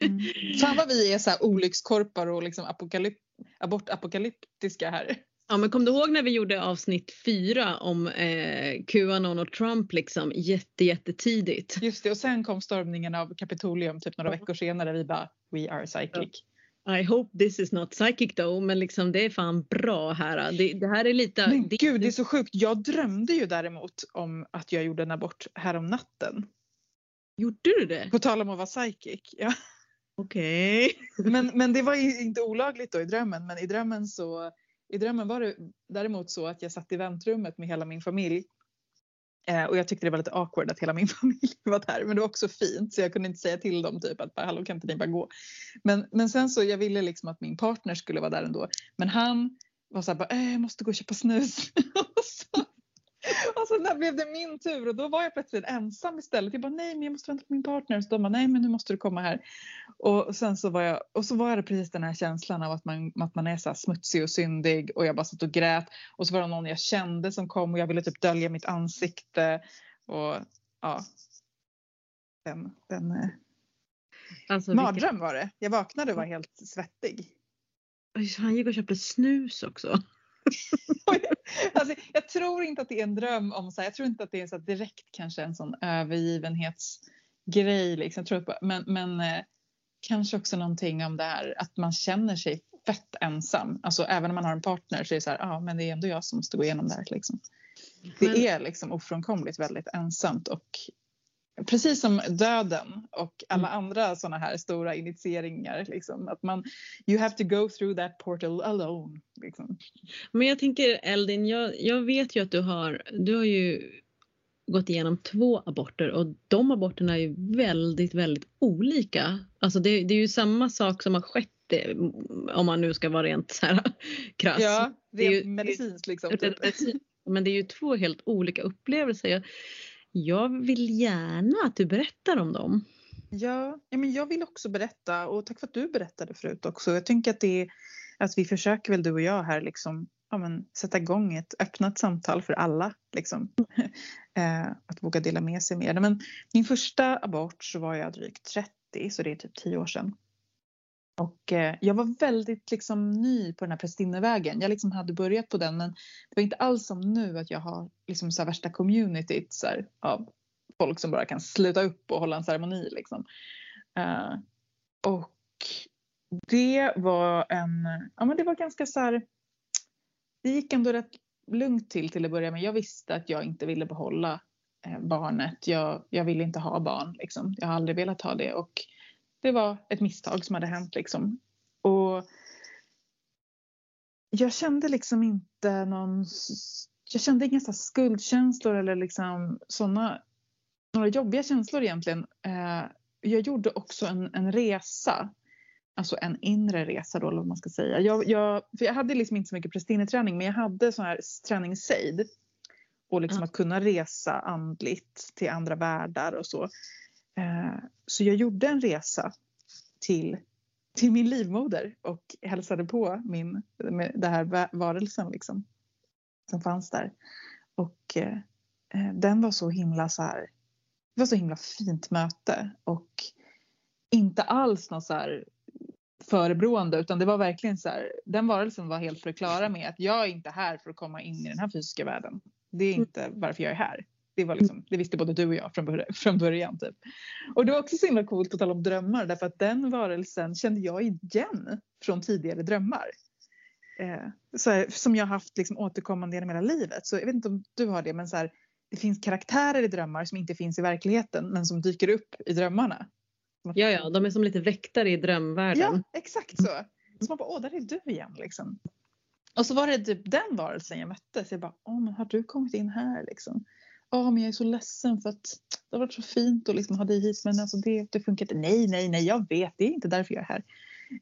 S2: mm. Fan vad vi är så här olyckskorpar och liksom apokalyp, abortapokalyptiska här.
S1: Ja men kom du ihåg när vi gjorde avsnitt fyra om eh, Qanon och Trump liksom jätte, jättetidigt?
S2: Just det och sen kom stormningen av Kapitolium typ några veckor senare. Vi bara We are psychic.
S1: I hope this is not psychic though, men liksom det är fan bra här. Det, det här är lite...
S2: Men det, gud, det är så sjukt. Jag drömde ju däremot om att jag gjorde en abort härom natten.
S1: Gjorde du det?
S2: På tal om att vara psychic. Ja.
S1: Okej.
S2: Okay. men, men det var inte olagligt då i drömmen, men i drömmen så i drömmen var det däremot så att jag satt i väntrummet med hela min familj Eh, och jag tyckte det var lite awkward att hela min familj var där. Men det var också fint så jag kunde inte säga till dem typ att hallå kan inte ni bara gå. Men, men sen så jag ville liksom att min partner skulle vara där ändå. Men han var såhär bara, äh, jag måste gå och köpa snus. och så och så när blev det min tur och då var jag plötsligt ensam istället. Jag bara nej men jag måste vänta på min partner. Så de bara nej men nu måste du komma här. Och sen så var jag, och så var det precis den här känslan av att man, att man är så smutsig och syndig och jag bara satt och grät. Och så var det någon jag kände som kom och jag ville typ dölja mitt ansikte. Och ja. Den, den eh, alltså, mardröm var det. Jag vaknade och var helt svettig.
S1: Han gick och köpte snus också.
S2: alltså, jag tror inte att det är en dröm om så här, jag tror inte att det är så direkt kanske en sån övergivenhetsgrej liksom. Jag tror att, men, men eh, kanske också någonting om det här att man känner sig fett ensam. Alltså även om man har en partner så är det så här, ja men det är ändå jag som måste gå igenom det här liksom. Det men... är liksom ofrånkomligt väldigt ensamt och precis som döden och alla mm. andra sådana här stora initieringar. Liksom, att man, you have to go through that portal alone. Liksom.
S1: Men jag tänker Eldin, jag, jag vet ju att du har, du har ju gått igenom två aborter och de aborterna är ju väldigt, väldigt olika. Alltså det, det är ju samma sak som har skett eh, om man nu ska vara rent så här krass.
S2: Ja, det är ju medicinskt liksom. Typ.
S1: Men det är ju två helt olika upplevelser. Jag vill gärna att du berättar om dem.
S2: Ja, men jag vill också berätta och tack för att du berättade förut också. Jag tänker att det är att vi försöker väl du och jag här liksom ja, men, sätta igång ett öppnat samtal för alla. Liksom. Eh, att våga dela med sig mer. Men min första abort så var jag drygt 30 så det är typ 10 år sedan. Och eh, jag var väldigt liksom, ny på den här prästinnevägen. Jag liksom hade börjat på den men det var inte alls som nu att jag har liksom, så värsta communityt så här, av folk som bara kan sluta upp och hålla en ceremoni. Liksom. Uh, och det var en, ja men det var ganska så här, det gick ändå rätt lugnt till till att börja med. Jag visste att jag inte ville behålla eh, barnet. Jag, jag ville inte ha barn liksom. Jag har aldrig velat ha det och det var ett misstag som hade hänt liksom. Och jag kände liksom inte någon, jag kände inga så skuldkänslor eller liksom sådana, några jobbiga känslor egentligen. Eh, jag gjorde också en, en resa alltså en inre resa då, eller vad man ska säga. Jag, jag, för jag hade liksom inte så mycket prästinneträning men jag hade sån här träningssejd. Och liksom mm. att kunna resa andligt till andra världar och så. Eh, så jag gjorde en resa till, till min livmoder och hälsade på min, med det här varelsen liksom. Som fanns där. Och eh, eh, den var så himla så här. Det var så himla fint möte och inte alls något så här förebrående utan det var verkligen så här, den varelsen var helt förklara med att jag är inte här för att komma in i den här fysiska världen. Det är inte varför jag är här. Det, var liksom, det visste både du och jag från början. Från början typ. Och det var också så himla coolt på tal om drömmar därför att den varelsen kände jag igen från tidigare drömmar. Eh, så här, som jag haft liksom återkommande genom hela livet. Så jag vet inte om du har det men så här, det finns karaktärer i drömmar som inte finns i verkligheten men som dyker upp i drömmarna.
S1: Ja, ja, de är som lite väktare i drömvärlden.
S2: Ja, exakt så. Så man bara, åh, där är du igen liksom. Och så var det typ den varelsen jag mötte. Så jag bara, åh, men har du kommit in här liksom? Ja, men jag är så ledsen för att det har varit så fint att liksom ha dig hit, men alltså det, det funkar inte. Nej, nej, nej, jag vet, det är inte därför jag är här.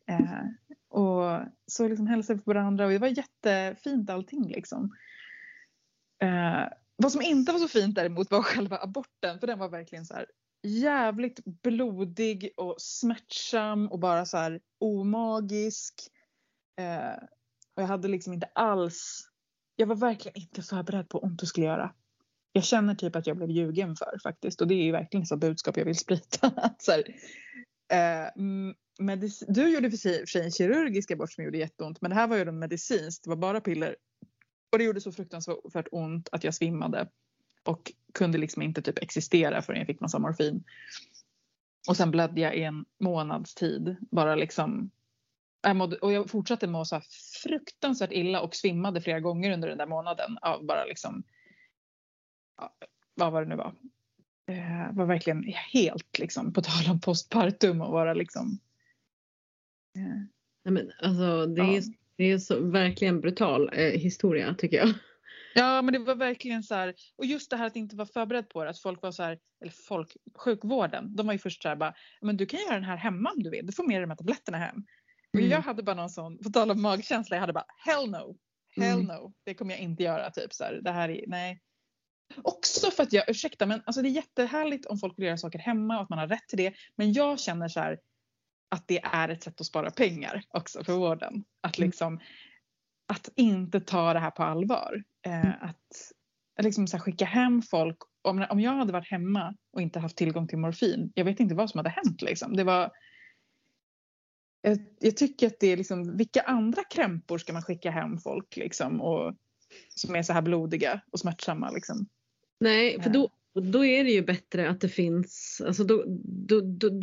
S2: Eh, och så liksom hälsade vi på varandra och det var jättefint allting liksom. Eh, vad som inte var så fint däremot var själva aborten, för den var verkligen så här jävligt blodig och smärtsam och bara så här omagisk. Eh, och jag hade liksom inte alls, jag var verkligen inte förberedd på ont du skulle göra. Jag känner typ att jag blev ljugen för faktiskt och det är ju verkligen så budskap jag vill sprida. så här, eh, du gjorde för sig en kirurgisk abort som gjorde jätteont men det här var ju en medicinskt, det var bara piller. Och det gjorde så fruktansvärt ont att jag svimmade och kunde liksom inte typ existera förrän jag fick massa morfin. Och sen blödde jag i en månads tid. Bara liksom. Jag mådde, och jag fortsatte må så fruktansvärt illa och svimmade flera gånger under den där månaden. Av bara liksom. Ja, vad var det nu var. Eh, var verkligen helt liksom på tal om postpartum och vara liksom.
S1: Eh, Nej, men alltså det är, ja. det är så verkligen brutal eh, historia tycker jag.
S2: Ja men det var verkligen så här, och just det här att inte vara förberedd på det, att folk var så här, eller folk, sjukvården, de var ju först så här bara, men du kan göra den här hemma om du vill, du får med dig de här tabletterna hem. Mm. Och jag hade bara någon sån, på tal om magkänsla, jag hade bara hell no, hell mm. no, det kommer jag inte göra typ så här, det här är, nej. Också för att jag, ursäkta men alltså det är jättehärligt om folk vill göra saker hemma och att man har rätt till det. Men jag känner så här att det är ett sätt att spara pengar också för vården. Att mm. liksom, att inte ta det här på allvar. Eh, mm. att liksom så skicka hem folk. Om, om jag hade varit hemma och inte haft tillgång till morfin. Jag vet inte vad som hade hänt liksom. Det var, jag, jag tycker att det är liksom, vilka andra krämpor ska man skicka hem folk liksom och som är så här blodiga och smärtsamma liksom.
S1: Nej, för då, eh. då är det ju bättre att det finns, alltså då, då, då,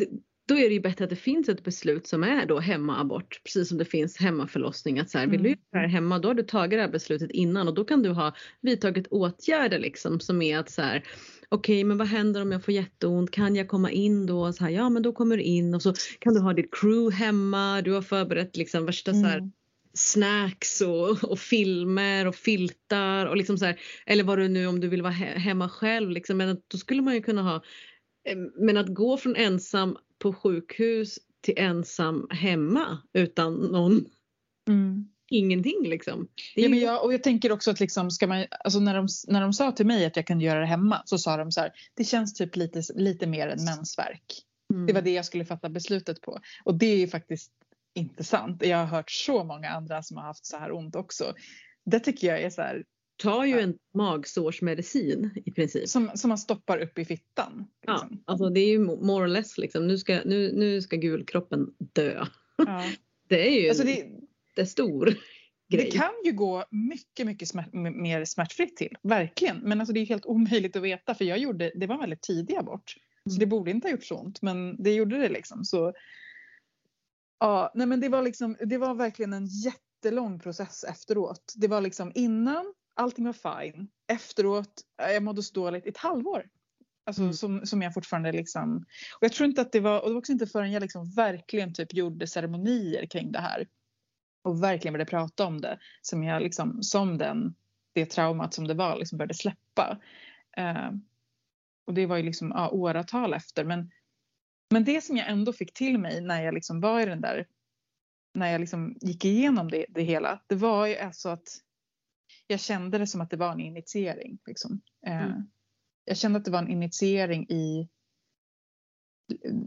S1: då är det ju bättre att det finns ett beslut som är då hemmaabort. Precis som det finns hemmaförlossning. Att så här, vill du göra det hemma då har du tagit det här beslutet innan och då kan du ha vidtagit åtgärder liksom som är att så här okej okay, men vad händer om jag får jätteont? Kan jag komma in då? Så här, ja men då kommer du in och så kan du ha ditt crew hemma. Du har förberett liksom värsta mm. så här, mm. Snacks och, och, filmer och filtar och liksom så här, eller vad du nu om du vill vara he hemma själv liksom. Men då skulle man ju kunna ha eh, men att gå från ensam på sjukhus till ensam hemma utan någon mm. Ingenting liksom.
S2: Ju... Ja, men jag, och jag tänker också att liksom, ska man, alltså när, de, när de sa till mig att jag kunde göra det hemma så sa de så här, det känns typ lite, lite mer än mensvärk. Mm. Det var det jag skulle fatta beslutet på. Och det är ju faktiskt inte sant. Jag har hört så många andra som har haft så här ont också. Det tycker jag är så här.
S1: Tar ju en magsårsmedicin i princip.
S2: Som, som man stoppar upp i fittan.
S1: Liksom. Ja, alltså det är ju more or less liksom. Nu ska, nu, nu ska gulkroppen dö. Ja. det är ju alltså det, det är stor grej.
S2: Det kan ju gå mycket, mycket smärt, mer smärtfritt till. Verkligen. Men alltså det är helt omöjligt att veta för jag gjorde, det var en väldigt tidig abort. Så mm. det borde inte ha gjort så ont men det gjorde det liksom. Så, ja, nej men det var liksom, det var verkligen en jättelång process efteråt. Det var liksom innan allting var fine. Efteråt, jag mådde dåligt i ett halvår. Alltså mm. som, som jag fortfarande liksom. Och jag tror inte att det var, och det var också inte förrän jag liksom verkligen typ gjorde ceremonier kring det här. Och verkligen började prata om det. Som jag liksom, som den, det traumat som det var liksom började släppa. Uh, och det var ju liksom ja, åratal efter. Men, men det som jag ändå fick till mig när jag liksom var i den där, när jag liksom gick igenom det, det hela. Det var ju alltså att jag kände det som att det var en initiering. Liksom. Uh, mm jag kände att det var en initiering i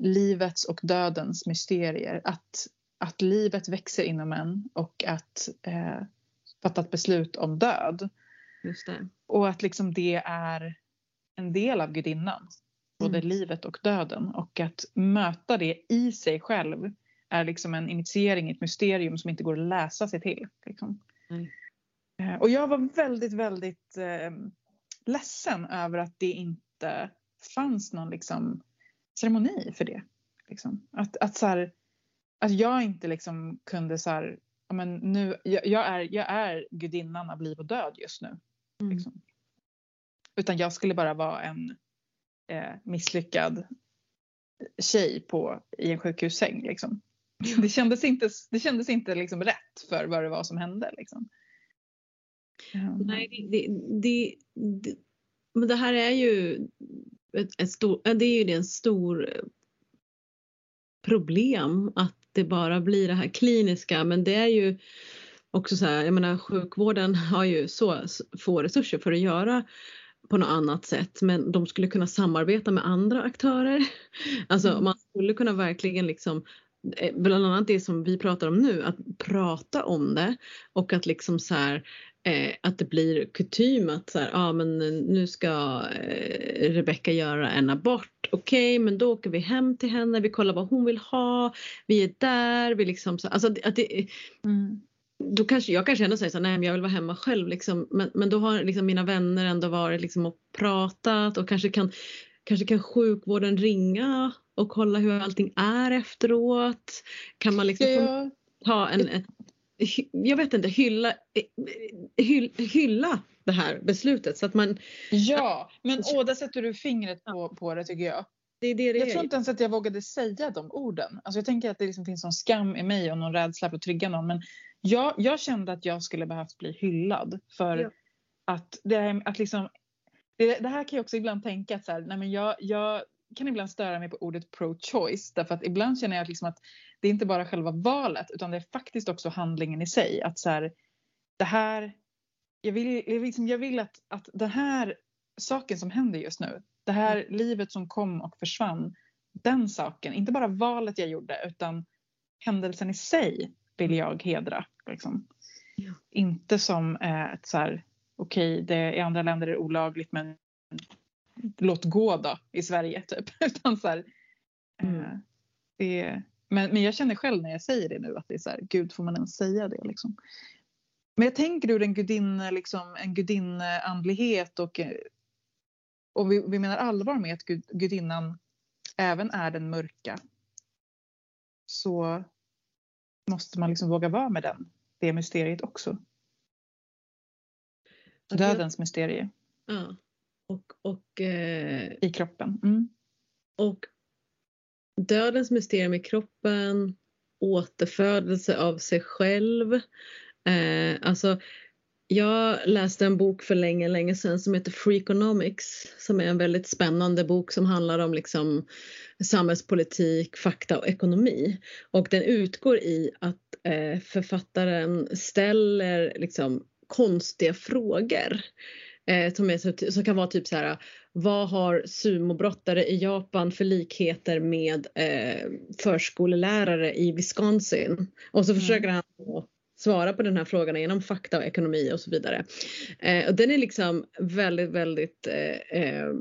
S2: livets och dödens mysterier. Att, att livet växer inom en och att eh, fatta ett beslut om död. Och att liksom det är en del av gudinnan. Både mm. livet och döden. Och att möta det i sig själv är liksom en initiering i ett mysterium som inte går att läsa sig till. Liksom. Mm. Och jag var väldigt, väldigt eh, ledsen över att det inte fanns någon liksom ceremoni för det. Liksom. Att, att, så här, att jag inte liksom kunde så här, men nu, jag, jag, är, jag är gudinnan av liv och död just nu. Mm. Liksom. Utan jag skulle bara vara en eh, misslyckad tjej på, i en sjukhussäng. Liksom. Det kändes inte, det kändes inte liksom rätt för vad det var som hände. Liksom. Um.
S1: Nej, det, det, det, men det här är ju ett, ett stor, det är ju en stor eh, problem att det bara blir det här kliniska men det är ju också så här, jag menar sjukvården har ju så få resurser för att göra på något annat sätt men de skulle kunna samarbeta med andra aktörer. Alltså mm. man skulle kunna verkligen liksom eh, bland annat det som vi pratar om nu, att prata om det och att liksom så här, eh, att det blir kutym att så här, ah, men nu ska eh, Rebecka göra en abort. Okej, okay, men då åker vi hem till henne, vi kollar vad hon vill ha, vi är där, vi liksom så, alltså att det, mm. Då kanske jag kanske ändå säger så här, nej men jag vill vara hemma själv liksom, men, men då har liksom mina vänner ändå varit liksom och pratat och kanske kan Kanske kan sjukvården ringa och kolla hur allting är efteråt. Kan man liksom ja, ta en, ett jag vet inte, hylla, hyll, hylla det här beslutet så att man...
S2: Ja, men åh, där sätter du fingret på, på det tycker jag. Det är det det jag tror inte ens att jag vågade säga de orden. Alltså jag tänker att det liksom finns någon skam i mig och någon rädsla för att trigga någon. Men jag, jag kände att jag skulle behövt bli hyllad för ja. att, det, att liksom, det, det, här kan jag också ibland tänka att så här, nej men jag, jag kan ibland störa mig på ordet pro-choice därför att ibland känner jag liksom att det är inte bara själva valet utan det är faktiskt också handlingen i sig. Att så här, det här, jag vill, liksom, jag vill att, att den här saken som händer just nu, det här mm. livet som kom och försvann, den saken, inte bara valet jag gjorde utan händelsen i sig vill jag hedra. Liksom. Ja. Inte som eh, ett så här, okej, okay, i andra länder är det olagligt men låt gå då i Sverige typ. Utan så här, mm. eh, det, men, men jag känner själv när jag säger det nu att det är så här, gud får man ens säga det liksom. Men jag tänker ur en gudinne, liksom, en gudinneandlighet och, och vi, vi menar allvar med att gud, gudinnan även är den mörka. Så måste man liksom våga vara med den, det mysteriet också. Dödens mysterie.
S1: Ja. Och, och, eh,
S2: I kroppen. Mm.
S1: Och dödens mysterium i kroppen, återfödelse av sig själv. Eh, alltså, jag läste en bok för länge, länge sedan som heter Freakonomics som är en väldigt spännande bok som handlar om liksom samhällspolitik, fakta och ekonomi. Och den utgår i att eh, författaren ställer liksom konstiga frågor Eh, som, är som kan vara typ så här, vad har sumobrottare i Japan för likheter med eh, förskolelärare i Wisconsin? Och så mm. försöker han svara på den här frågan genom fakta och ekonomi och så vidare. Eh, och den är liksom väldigt, väldigt eh, eh,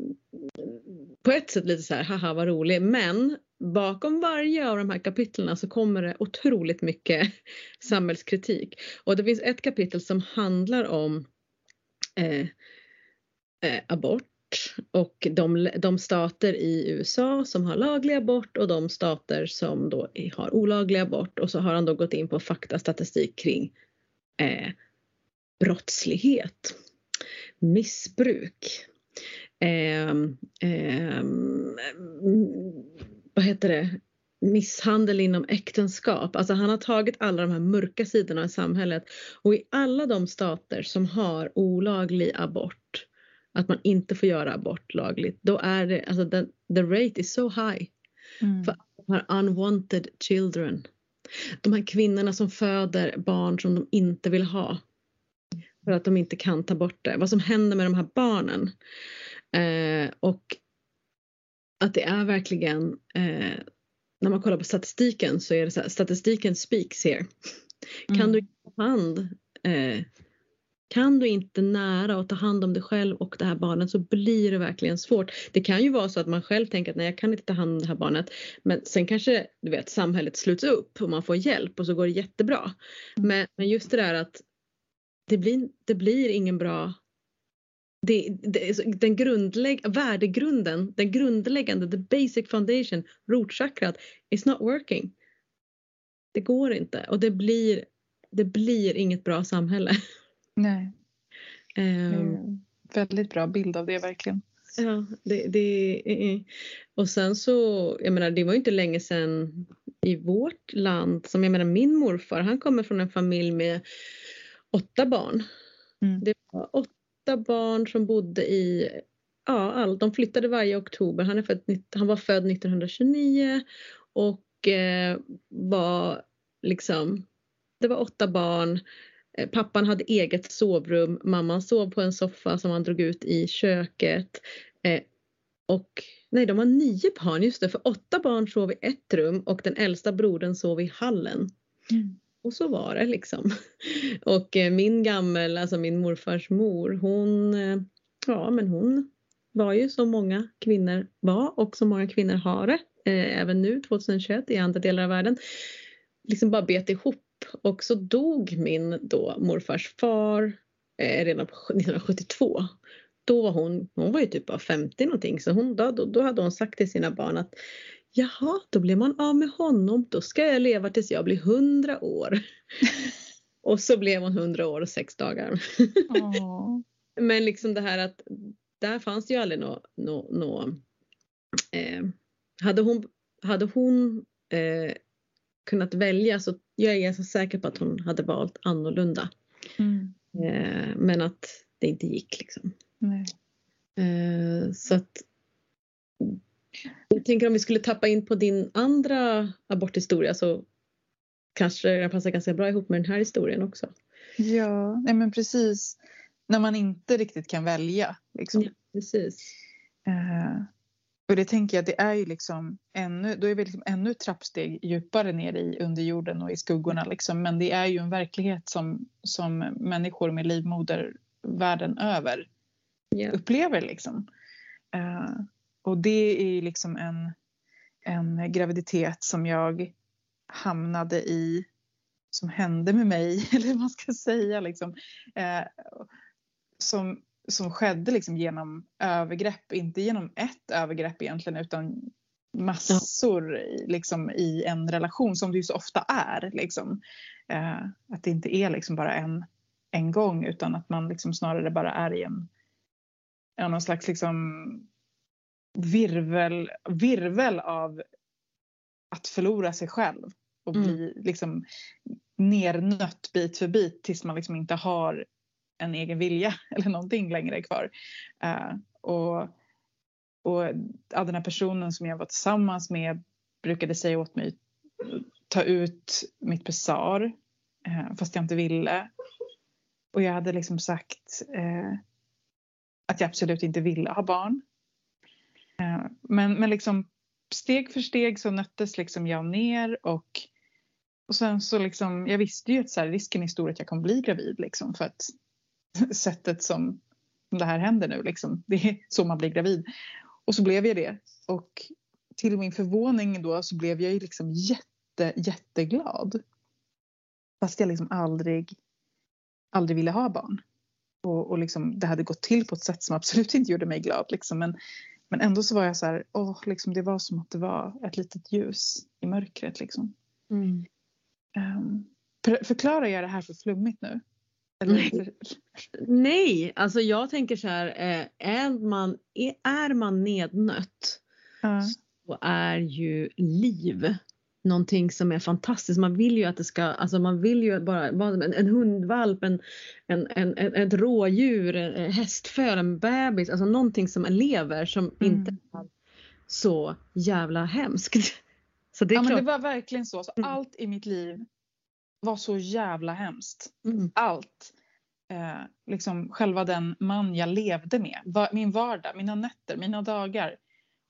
S1: på ett sätt lite så här, haha vad rolig, men bakom varje av de här kapitlen så kommer det otroligt mycket samhällskritik. Och det finns ett kapitel som handlar om eh, eh, abort och de, de, stater i USA som har laglig abort och de stater som då har olaglig abort. Och så har han då gått in på faktastatistik kring eh, brottslighet, missbruk, eh, eh, vad heter det, misshandel inom äktenskap. Alltså han har tagit alla de här mörka sidorna i samhället. Och i alla de stater som har olaglig abort, att man inte får göra abort lagligt, då är det, alltså the, the rate is so high. Mm. För de här unwanted children. De här kvinnorna som föder barn som de inte vill ha. För att de inte kan ta bort det. Vad som händer med de här barnen. Eh, och att det är verkligen eh, när man kollar på statistiken så är det så här, statistiken speaks here. Mm. Kan du ta hand eh, kan du inte nära och ta hand om dig själv och det här barnet så blir det verkligen svårt. Det kan ju vara så att man själv tänker att nej jag kan inte ta hand om det här barnet men sen kanske du vet samhället sluts upp och man får hjälp och så går det jättebra. Mm. Men, men just det där att det blir, det blir ingen bra det, det, den grundlägg, värdegrunden, den grundläggande, the basic foundation, rotchakrat, is not working. Det går inte och det blir, det blir inget bra samhälle.
S2: Nej. Um, väldigt bra bild av det verkligen.
S1: Ja, det, det, och sen så, jag menar det var inte länge sedan i vårt land som jag menar min morfar han kommer från en familj med åtta barn. Mm. Det var åtta åtta barn som bodde i Ja, all, de flyttade varje oktober. Han, är född, han var född 1929 och eh, var liksom, det var åtta barn. Pappan hade eget sovrum, mamman sov på en soffa som han drog ut i köket. Eh, och nej, de var nio barn, just det, för åtta barn sov i ett rum och den äldsta brodern sov i hallen. Mm. Och så var det liksom. Och eh, min gammel, alltså min morfars mor, hon, eh, ja men hon var ju som många kvinnor var och som många kvinnor har det eh, även nu 2021 i andra delar av världen. Liksom bara bet ihop och så dog min då morfars far redan 1972. Då var hon, hon var ju typ bara 50 någonting så hon, då, då hade hon sagt till sina barn att Jaha, då blir man av med honom. Då ska jag leva tills jag blir hundra år. och så blev hon hundra år och sex dagar. Men liksom det här att där fanns ju aldrig något. Nå, nå, eh, hade hon, hade hon eh, kunnat välja så jag är ganska säker på att hon hade valt annorlunda. Mm. Eh, men att det inte gick liksom. Eh, så att jag tänker om vi skulle tappa in på din andra aborthistoria så kanske den passar ganska bra ihop med den här historien också.
S2: Ja, nej men precis. När man inte riktigt kan välja. Liksom. Ja,
S1: precis.
S2: Uh, och det tänker jag, det är ju liksom ännu, då är vi liksom ännu trappsteg djupare ner i underjorden och i skuggorna. Liksom. Men det är ju en verklighet som, som människor med livmoder världen över yeah. upplever. Liksom. Uh, och det är liksom en, en graviditet som jag hamnade i, som hände med mig, eller vad man ska säga, liksom, eh, som, som skedde liksom genom övergrepp, inte genom ett övergrepp egentligen utan massor ja. liksom, i en relation som det ju så ofta är. Liksom. Eh, att det inte är liksom bara en, en gång utan att man liksom snarare bara är i en, någon slags liksom, virvel, virvel av att förlora sig själv och mm. bli liksom nernött bit för bit tills man liksom inte har en egen vilja eller någonting längre kvar. Uh, och, och ja, den här personen som jag var tillsammans med brukade säga åt mig ta ut mitt pessar uh, eh, fast jag inte ville. Och jag hade liksom sagt uh, att jag absolut inte ville ha barn. Eh, men, men liksom steg för steg så nöttes liksom jag ner och, och sen så liksom, jag visste ju att så här, risken är stor att jag kommer bli gravid liksom för att sättet som, som det här händer nu liksom, det är så man blir gravid. Och så blev jag det och till min förvåning då så blev jag ju liksom jätte, jätteglad. Fast jag liksom aldrig, aldrig ville ha barn. Och, och liksom, det hade gått till på ett sätt som absolut inte gjorde mig glad. Liksom. Men, men ändå så var jag så här, åh, liksom, det var som att det var ett litet ljus i mörkret. Liksom. Mm. Um, för, förklarar jag det här för flummigt nu?
S1: Eller? Nej, alltså jag tänker så här, eh, är man, är man nednött uh. så är ju liv någonting som är fantastiskt. Man vill ju att det ska, alltså man vill ju bara, en, en hundvalp, en, en, en, ett rådjur, en hästföl, en bebis, alltså någonting som lever som mm. inte är så jävla hemskt.
S2: Så det, är ja, klart. men det var verkligen så. så mm. Allt i mitt liv var så jävla hemskt. Mm. Allt. Eh, liksom själva den man jag levde med. Va, min vardag, mina nätter, mina dagar.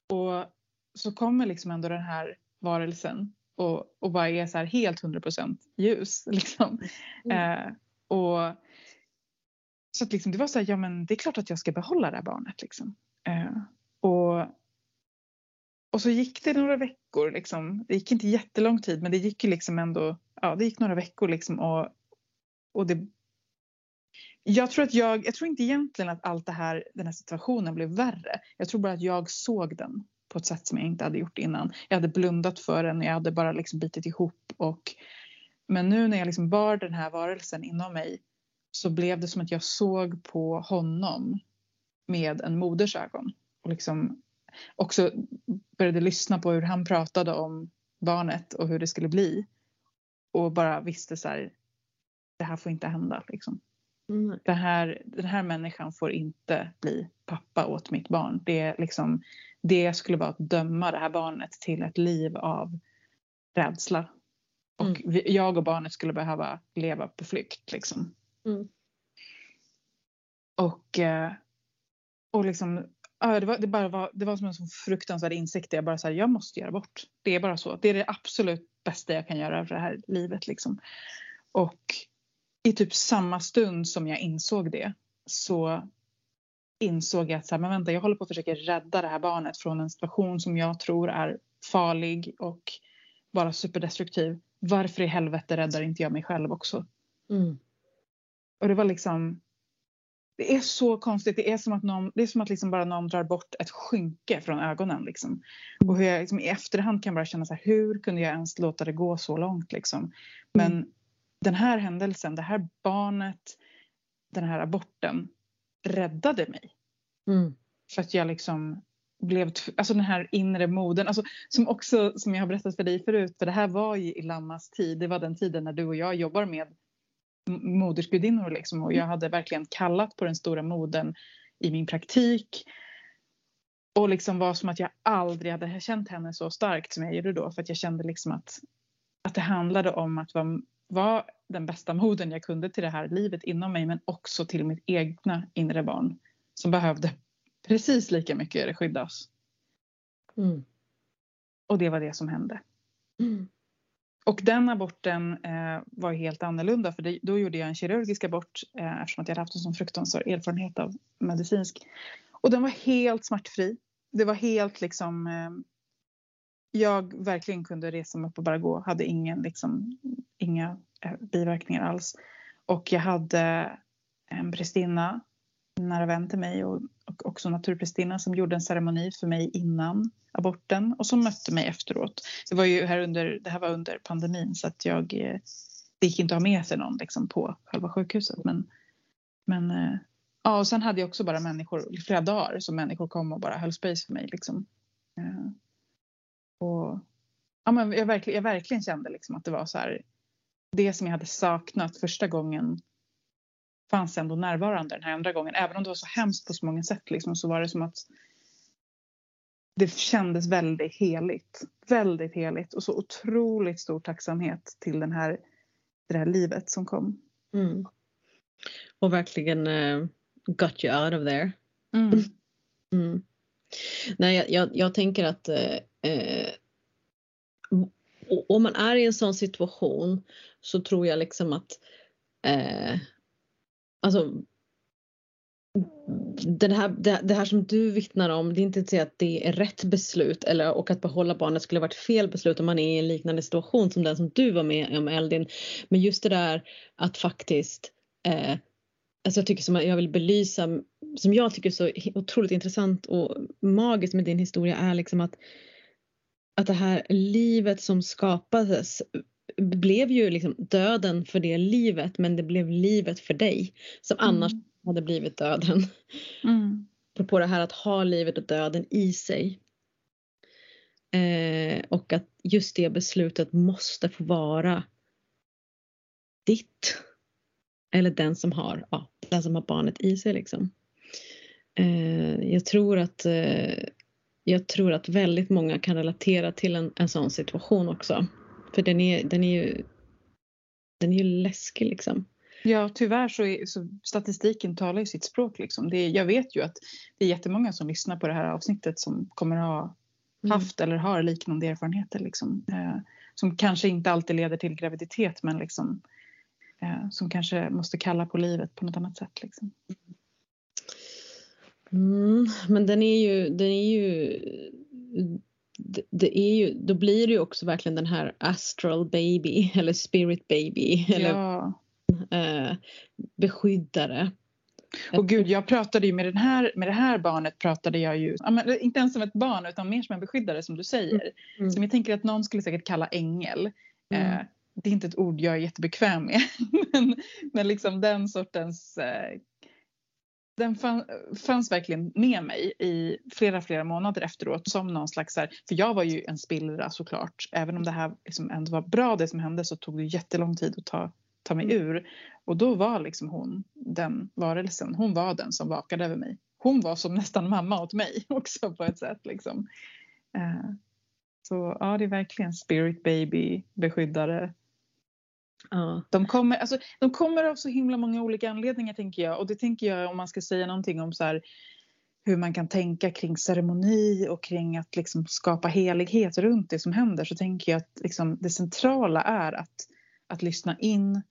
S2: Och så kommer liksom ändå den här varelsen och, och bara är så här helt 100% ljus. Liksom. Mm. Eh, och, så att liksom, det var så här, ja men det är klart att jag ska behålla det här barnet. Liksom. Eh, och, och så gick det några veckor. Liksom. Det gick inte jättelång tid men det gick ju liksom ändå, ja det gick några veckor liksom och, och det jag tror att jag, jag tror inte egentligen att allt det här, den här situationen blev värre. Jag tror bara att jag såg den på ett sätt som jag inte hade gjort innan. Jag hade blundat för den, jag hade bara liksom bitit ihop och men nu när jag liksom bar den här varelsen inom mig så blev det som att jag såg på honom med en moders ögon och liksom också började lyssna på hur han pratade om barnet och hur det skulle bli och bara visste så här, det här får inte hända liksom. Mm. Det här, den här människan får inte bli pappa åt mitt barn. Det liksom det skulle vara att döma det här barnet till ett liv av rädsla. Och mm. jag och barnet skulle behöva leva på flykt liksom. Mm. Och, eh, och liksom, ja, det, var, det, bara var, det var som en sån fruktansvärd insikt. Jag bara så här, jag måste göra bort. Det är bara så. Det är det absolut bästa jag kan göra för det här livet liksom. Och i typ samma stund som jag insåg det så insåg jag att så här, men vänta, jag håller på att försöka rädda det här barnet från en situation som jag tror är farlig och bara superdestruktiv. Varför i helvete räddar inte jag mig själv också? Mm. Och det var liksom det är så konstigt. Det är som att, någon, det är som att liksom bara någon drar bort ett skynke från ögonen. Liksom. Och hur jag liksom, i efterhand kan bara känna så här, hur kunde jag ens låta det gå så långt? Liksom. Men mm. Den här händelsen, det här barnet, den här aborten, räddade mig. Mm. För att jag liksom blev, alltså den här inre moden, alltså som också som jag har berättat för dig förut, för det här var ju i Lammas tid, det var den tiden när du och jag jobbar med modersgudinnor liksom och jag hade verkligen kallat på den stora moden i min praktik. Och liksom var som att jag aldrig hade känt henne så starkt som jag gjorde då för att jag kände liksom att, att det handlade om att vara, vara den bästa moden jag kunde till det här livet inom mig men också till mitt egna inre barn som behövde precis lika mycket skyddas. Mm. Och det var det som hände. Mm. Och den aborten eh, var helt annorlunda för det, då gjorde jag en kirurgisk abort eh, eftersom att jag hade haft en sån fruktansvärd erfarenhet av medicinsk. Och den var helt smärtfri. Det var helt liksom eh, jag verkligen kunde resa mig upp och bara gå. Hade ingen, liksom, inga eh, biverkningar alls. Och jag hade en prästinna nära vän till mig och, och också naturprästinna som gjorde en ceremoni för mig innan aborten och som mötte mig efteråt. Det var ju här under, det här var under pandemin så att jag, eh, det gick inte att ha med sig någon liksom på själva sjukhuset men, men eh, ja och sen hade jag också bara människor, i flera dagar som människor kom och bara höll space för mig liksom. Och ja men jag verkligen, jag verkligen kände liksom att det var så här det som jag hade saknat första gången fanns ändå närvarande den här andra gången. Även om det var så hemskt på så många sätt liksom, så var det som att det kändes väldigt heligt. Väldigt heligt och så otroligt stor tacksamhet till den här, det här livet som kom. Mm.
S1: Och verkligen uh, got you out of there.
S2: Mm.
S1: Mm. Nej, jag, jag, jag tänker att eh, eh, om man är i en sån situation så tror jag liksom att eh, alltså det här, det, det, här som du vittnar om, det är inte att säga att det är rätt beslut eller, och att behålla barnet skulle varit fel beslut om man är i en liknande situation som den som du var med om Eldin. Men just det där att faktiskt eh, alltså jag tycker som jag vill belysa, som jag tycker är så otroligt intressant och magiskt med din historia är liksom att att det här livet som skapades blev ju liksom döden för det livet men det blev livet för dig som mm. annars hade blivit döden. Mm. På det här att ha livet och döden i sig. Eh, och att just det beslutet måste få vara ditt. Eller den som har, ja, den som har barnet i sig liksom. Eh, jag tror att eh, jag tror att väldigt många kan relatera till en, en sån situation också. För den är, den är ju den är ju läskig liksom.
S2: Ja, tyvärr så, är, så statistiken talar ju sitt språk. Liksom. Det, jag vet ju att det är jättemånga som lyssnar på det här avsnittet som kommer ha mm. haft mm. eller har liknande erfarenheter. Liksom, eh, som kanske inte alltid leder till graviditet men liksom, eh, som kanske måste kalla på livet på något annat sätt. Liksom.
S1: Mm, men den är ju, den är ju det, det, är ju, då blir det ju också verkligen den här astral baby eller spirit baby ja. eller eh, beskyddare.
S2: Och gud, jag pratade ju med, den här, med det här barnet pratade jag ju, inte ens som ett barn utan mer som en beskyddare som du säger. Mm. mm. Som jag tänker att någon skulle säkert kalla ängel. Mm. Eh, det är inte ett ord jag är jättebekväm med. men, men liksom den sortens eh, den fann, fanns verkligen med mig i flera, flera månader efteråt som någon slags här, för jag var ju en spillra såklart. Även om det här liksom ändå var bra det som hände så tog det jättelång tid att ta, ta mig mm. ur. Och då var liksom hon den varelsen, hon var den som vakade över mig. Hon var som nästan mamma åt mig också på ett sätt liksom. Uh, så ja, det är verkligen spirit baby, beskyddare, Ja. De, kommer, alltså, de kommer av så himla många olika anledningar tänker jag. Och det tänker jag om man ska säga någonting om så här, hur man kan tänka kring ceremoni och kring att liksom skapa helighet runt det som händer så tänker jag att liksom, det centrala är att, att lyssna in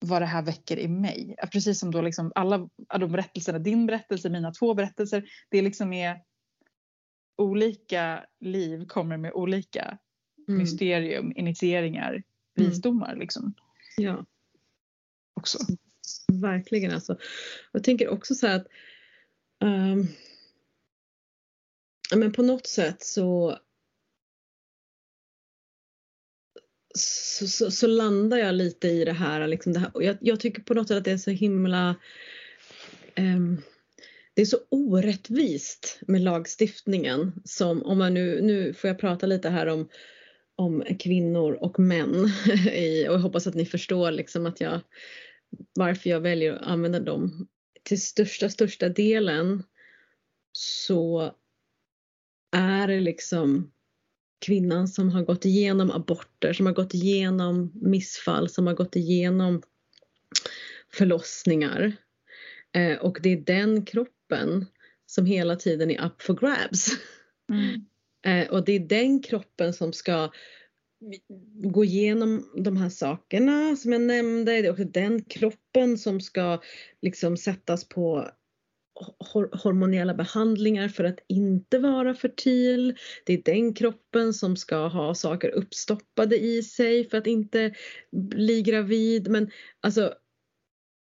S2: vad det här väcker i mig. Precis som då liksom alla de berättelserna, din berättelse, mina två berättelser, det liksom är olika liv kommer med olika mm. mysterium, initieringar. Visdomar. Mm. Liksom.
S1: Ja.
S2: Också.
S1: Verkligen alltså. Jag tänker också så här att um, men på något sätt så så, så, så, landar jag lite i det här. Liksom det här. Jag, jag, tycker på något sätt att det är så himla um, det är så orättvist med lagstiftningen som om man nu, nu får jag prata lite här om om kvinnor och män. Och jag hoppas att ni förstår liksom att jag, varför jag väljer att använda dem. Till största, största delen så är det liksom kvinnan som har gått igenom aborter, som har gått igenom missfall, som har gått igenom förlossningar. Eh, och det är den kroppen som hela tiden är up for grabs. Mm. Eh, och det är den kroppen som ska gå igenom de här sakerna som jag nämnde. Det är också den kroppen som ska liksom sättas på hormonella behandlingar för att inte vara fertil. Det är den kroppen som ska ha saker uppstoppade i sig för att inte bli gravid. Men alltså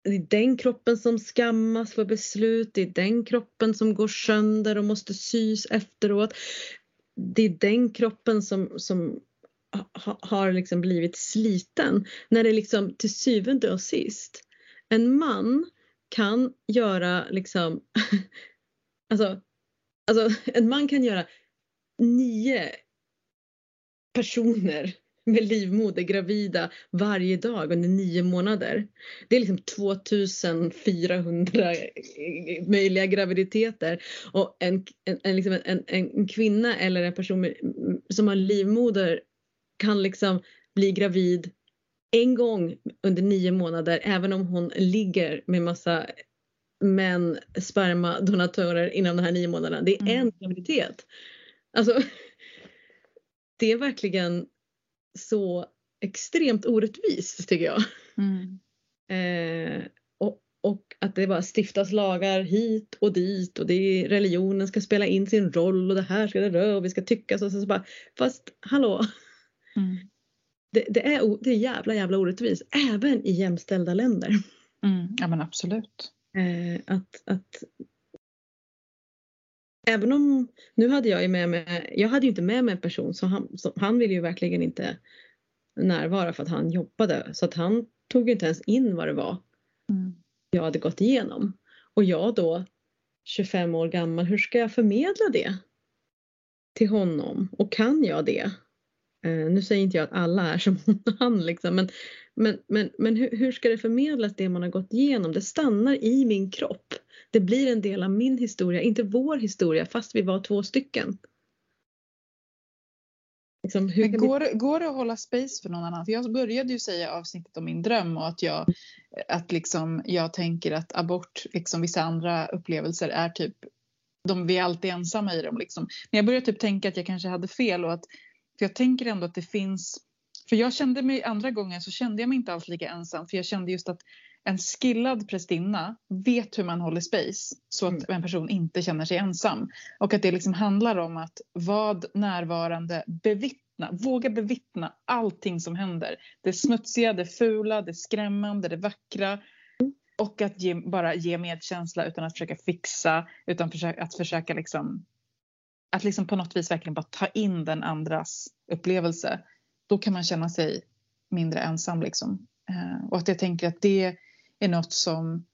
S1: det är den kroppen som skammas för beslut, det är den kroppen som går sönder och måste sys efteråt det är den kroppen som, som ha, har liksom blivit sliten. När det liksom till syvende och sist, en man kan göra liksom, alltså, alltså en man kan göra nio personer med livmoder gravida varje dag under nio månader. Det är liksom 2400 möjliga graviditeter och en, en, en, liksom en, en kvinna eller en person med, som har livmoder kan liksom bli gravid en gång under nio månader även om hon ligger med massa män spermadonatörer inom de här nio månaderna. Det är mm. en graviditet. Alltså, det är verkligen så extremt orättvist tycker jag. Mm. Eh, och, och, att det bara stiftas lagar hit och dit och det religionen ska spela in sin roll och det här ska det röra och vi ska tycka så. så, så bara, fast hallå. Mm. Det, det, är, det är jävla jävla orättvist även i jämställda länder.
S2: Mm. Ja men absolut.
S1: Eh, att, att Även om, nu hade jag ju med mig, jag hade ju inte med mig en person så han, så han ville ju verkligen inte närvara för att han jobbade så att han tog inte ens in vad det var mm. jag hade gått igenom. Och jag då 25 år gammal, hur ska jag förmedla det till honom och kan jag det? Eh, nu säger inte jag att alla är som han liksom men, men, men, men hur, hur ska det förmedlas det man har gått igenom? Det stannar i min kropp. Det blir en del av min historia, inte vår historia fast vi var två stycken.
S2: Liksom, hur går, vi... går det att hålla space för någon annan? För jag började ju säga avsnittet om min dröm och att jag, att liksom, jag tänker att abort, liksom vissa andra upplevelser är typ, de, vi är alltid ensamma i dem. Liksom. Men jag började typ tänka att jag kanske hade fel och att, för jag tänker ändå att det finns, för jag kände mig andra gången så kände jag mig inte alls lika ensam för jag kände just att en skillad prästinna vet hur man håller space så att mm. en person inte känner sig ensam. Och att det liksom handlar om att vad närvarande bevittna, våga bevittna allting som händer. Det smutsiga, det fula, det skrämmande, det vackra. Och att ge, bara ge medkänsla utan att försöka fixa, utan försöka, att försöka liksom att liksom på något vis verkligen bara ta in den andras upplevelse. Då kan man känna sig mindre ensam liksom. Uh, och att jag tänker att det är något som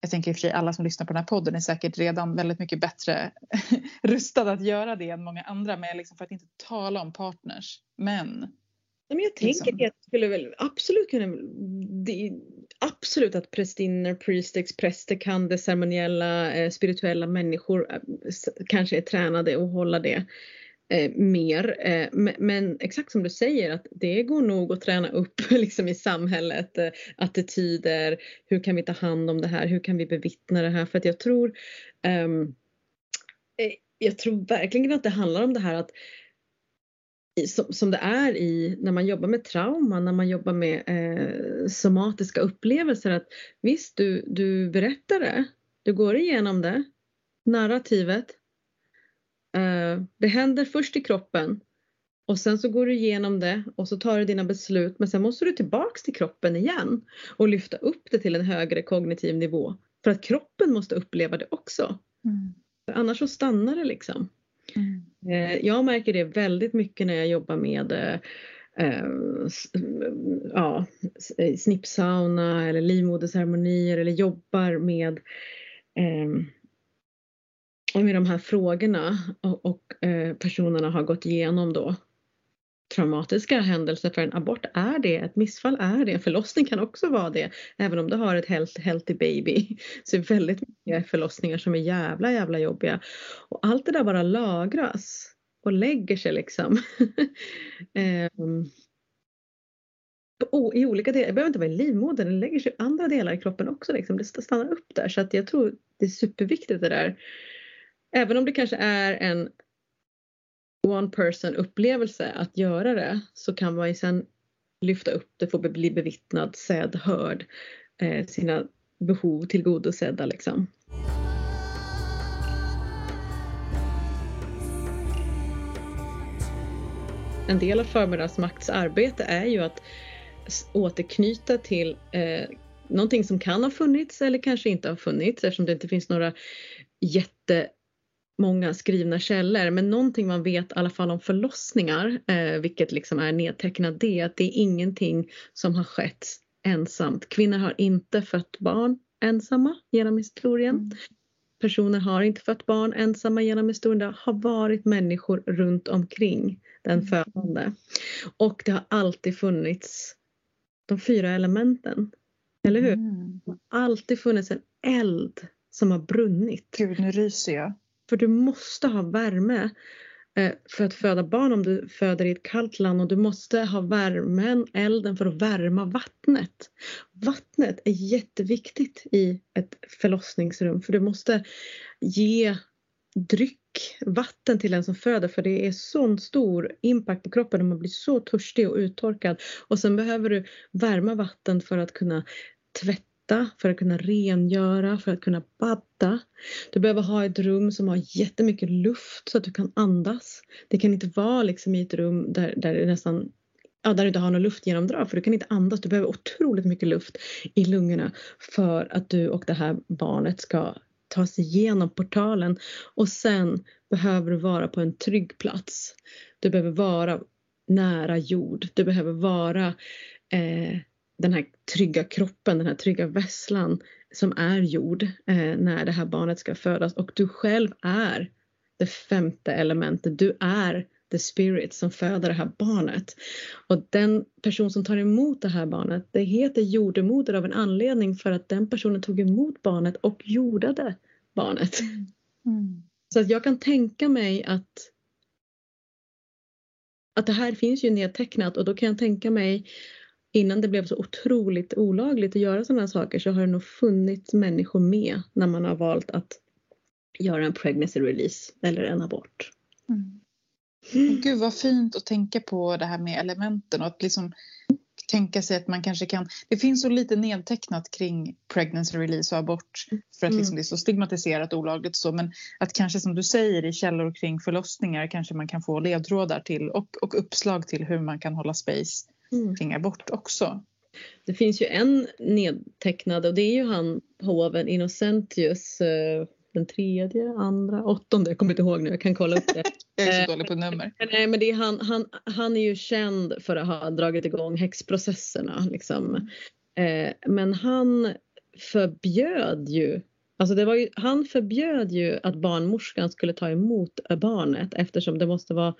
S2: jag tänker i och för sig alla som lyssnar på den här podden är säkert redan väldigt mycket bättre rustade att göra det än många andra. Men liksom för att inte tala om partners. Men.
S1: Men jag tänker liksom. att det skulle väl absolut kunna. Absolut att prästinnor, priestex, präster kan det ceremoniella, eh, spirituella människor eh, kanske är tränade att hålla det eh, mer. Eh, men, exakt som du säger att det går nog att träna upp liksom i samhället eh, attityder. Hur kan vi ta hand om det här? Hur kan vi bevittna det här? För att jag tror ehm, eh, jag tror verkligen att det handlar om det här att som, som det är i när man jobbar med trauma, när man jobbar med eh, somatiska upplevelser att visst du, du berättar det, du går igenom det, narrativet, det händer först i kroppen och sen så går du igenom det och så tar du dina beslut men sen måste du tillbaks till kroppen igen och lyfta upp det till en högre kognitiv nivå. För att kroppen måste uppleva det också. Mm. Annars så stannar det liksom. Mm. Eh, jag märker det väldigt mycket när jag jobbar med eh, ja, snippsauna eller livmoderceremonier eller jobbar med eh, med de här frågorna och, och eh, personerna har gått igenom då traumatiska händelser för en abort är det, ett missfall är det, en förlossning kan också vara det. Även om du har ett health, healthy baby så är det väldigt mycket förlossningar som är jävla jävla jobbiga. Och allt det där bara lagras och lägger sig liksom. um, i olika delar, det behöver inte vara i livmodern, det lägger sig i andra delar i kroppen också. Liksom. Det stannar upp där så att jag tror det är superviktigt det där även om det kanske är en one person upplevelse att göra det så kan man ju sen lyfta upp det, få bli bevittnad, sedd, hörd, eh, sina behov tillgodosedda liksom. En del av förmiddagsmakts arbete är ju att återknyta till eh, någonting som kan ha funnits eller kanske inte har funnits eftersom det inte finns några jätte många skrivna källor men någonting man vet i alla fall om förlossningar, eh, vilket liksom är nedtecknat det, att det är ingenting som har skett ensamt. Kvinnor har inte fött barn ensamma genom historien. Mm. Personer har inte fött barn ensamma genom historien. Det har varit människor runt omkring den mm. födande. Och det har alltid funnits de fyra elementen. Eller hur? Mm. Det har alltid funnits en eld som har brunnit.
S2: Gud, nu ryser jag.
S1: För du måste ha värme. Eh, för att föda barn om du föder i ett kallt land och du måste ha värmen, elden för att värma vattnet. Vattnet är jätteviktigt i ett förlossningsrum för du måste ge dryck, vatten till den som föder för det är sån stor impact på kroppen och man blir så törstig och uttorkad. Och sen behöver du värma vatten för att kunna tvätta, för att kunna rengöra, för att kunna badda. Du behöver ha ett rum som har jättemycket luft så att du kan andas. Det kan inte vara liksom i ett rum där, där det nästan ja, där du inte har något luftgenomdrag för du kan inte andas. Du behöver otroligt mycket luft i lungorna för att du och det här barnet ska ta sig igenom portalen och sen behöver du vara på en trygg plats. Du behöver vara nära jord. Du behöver vara eh, den här trygga kroppen, den här trygga vässlan som är jord eh, när det här barnet ska födas och du själv är det femte elementet. Du är the spirit som föder det här barnet. Och den person som tar emot det här barnet, det heter jordemoder av en anledning för att den personen tog emot barnet och jordade barnet. Mm. mm. Så att jag kan tänka mig att att det här finns ju nedtecknat och då kan jag tänka mig innan det blev så otroligt olagligt att göra sådana här saker så har det nog funnits människor med när man har valt att göra en pregnancy release eller en abort.
S2: Mm. Mm. Gud vad fint att tänka på det här med elementen och att liksom tänka sig att man kanske kan... Det finns så lite nedtecknat kring pregnancy release och abort för att liksom mm. det är så stigmatiserat och olagligt så men att kanske som du säger i källor kring förlossningar kanske man kan få ledtrådar till och, och uppslag till hur man kan hålla space mm. kring abort också.
S1: Det finns ju en nedtecknad och det är ju han hoven Innocentius eh, den tredje, andra, åttonde, jag kommer inte ihåg nu, jag kan kolla upp det.
S2: jag är så dålig på nummer.
S1: Nej men det är han, han, han är ju känd för att ha dragit igång häxprocesserna liksom. Eh, men han förbjöd ju Alltså det var ju, han förbjöd ju att barnmorskan skulle ta emot barnet eftersom det måste vara eh,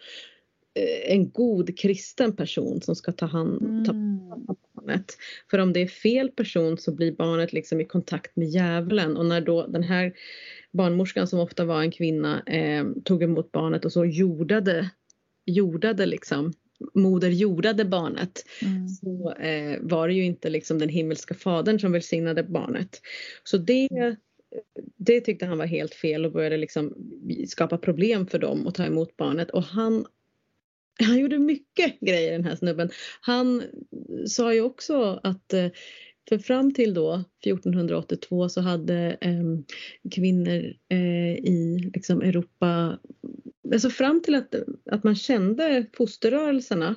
S1: en god kristen person som ska ta hand, ta mm. om barnet. För om det är fel person så blir barnet liksom i kontakt med djävulen och när då den här barnmorskan som ofta var en kvinna eh, tog emot barnet och så jordade, jordade liksom moder jordade barnet mm. så eh, var det ju inte liksom den himmelska fadern som välsignade barnet. Så det, det tyckte han var helt fel och började liksom skapa problem för dem att ta emot barnet och han han gjorde mycket grejer den här snubben. Han sa ju också att eh, för fram till då 1482 så hade eh, kvinnor eh, i liksom Europa, alltså fram till att, att man kände fosterrörelserna,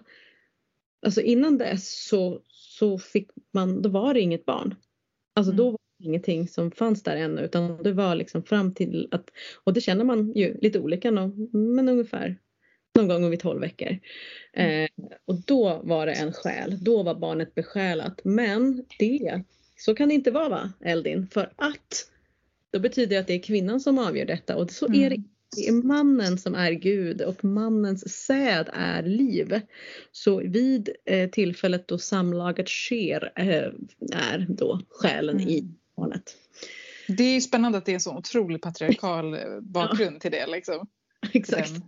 S1: alltså innan dess så, så fick man, då var det inget barn. Alltså mm. då var det ingenting som fanns där ännu utan det var liksom fram till att, och det känner man ju lite olika men ungefär någon gång vid 12 veckor. Mm. Eh, och då var det en själ, då var barnet besjälat. Men det, så kan det inte vara va, Eldin? För att då betyder det att det är kvinnan som avgör detta och så är det mm. det är mannen som är Gud och mannens säd är liv. Så vid eh, tillfället då samlaget sker eh, är då själen mm. i barnet.
S2: Det är spännande att det är en så otrolig patriarkal eh, bakgrund ja. till det. Liksom.
S1: Exakt. Den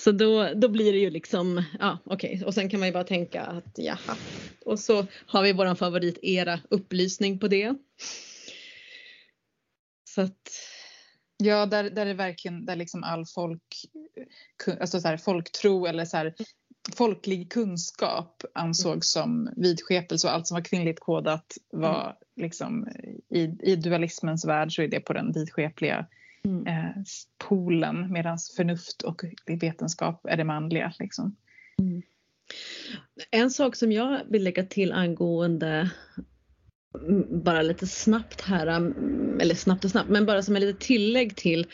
S1: så då, då blir det ju liksom, ja okej, okay. och sen kan man ju bara tänka att jaha. Och så har vi våran favoritera upplysning på det. Så att.
S2: Ja, där, där är verkligen där liksom all folk, alltså så här, folktro eller så här, folklig kunskap ansågs som vidskepelse och allt som var kvinnligt kodat var mm. liksom i, i dualismens värld så är det på den vidskepliga mm. eh, polen medan förnuft och vetenskap är det manliga. Liksom. Mm.
S1: En sak som jag vill lägga till angående bara lite snabbt här, eller snabbt och snabbt, men bara som ett litet tillägg till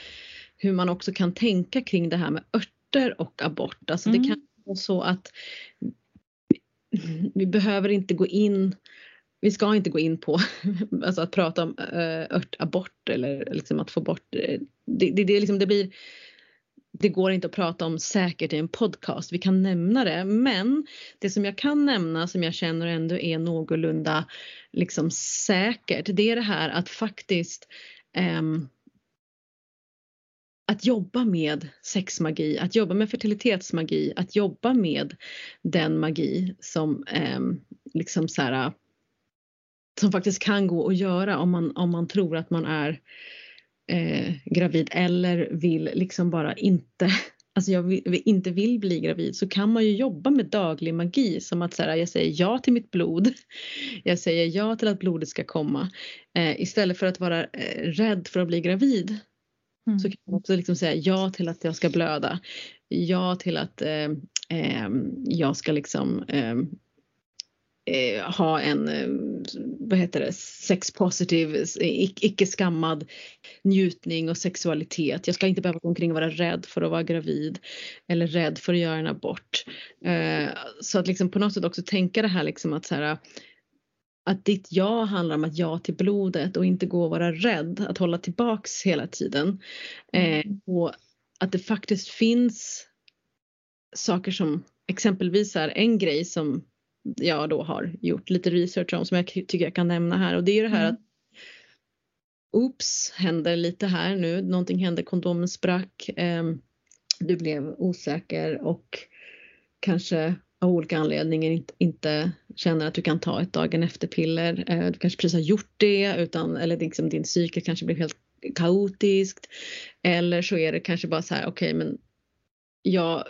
S1: hur man också kan tänka kring det här med örter och abort. Alltså mm. det kan vara så att vi behöver inte gå in vi ska inte gå in på alltså att prata om eh, örtabort eller liksom att få bort eh, det. Det, det, liksom, det blir det går inte att prata om säkert i en podcast. Vi kan nämna det, men det som jag kan nämna som jag känner ändå är någorlunda liksom säkert, det är det här att faktiskt um, att jobba med sexmagi, att jobba med fertilitetsmagi, att jobba med den magi som eh, liksom så här, som faktiskt kan gå att göra om man, om man tror att man är eh, gravid eller vill liksom bara inte alltså jag vill, inte vill bli gravid så kan man ju jobba med daglig magi som att så här, jag säger ja till mitt blod. Jag säger ja till att blodet ska komma. Eh, istället för att vara eh, rädd för att bli gravid mm. så kan man också liksom säga ja till att jag ska blöda. Ja till att eh, ehm, jag ska liksom ehm, eh, ha en, eh, vad heter det, sex positive, icke skammad njutning och sexualitet. Jag ska inte behöva gå omkring och vara rädd för att vara gravid eller rädd för att göra en abort. Eh, så att liksom på något sätt också tänka det här liksom att så här, att ditt ja handlar om att ja till blodet och inte gå och vara rädd, att hålla tillbaks hela tiden. Eh, mm. och att det faktiskt finns saker som exempelvis är en grej som jag då har gjort lite research om som jag tycker jag kan nämna här och det är det här mm. att Oops, händer lite här nu, någonting hände, kondomen sprack, eh, du blev osäker och kanske av olika anledningar inte, inte känner att du kan ta ett dagen efter piller. Eh, du kanske precis har gjort det utan, eller liksom din psyke kanske blir helt kaotiskt. Eller så är det kanske bara så här, okej okay, men jag,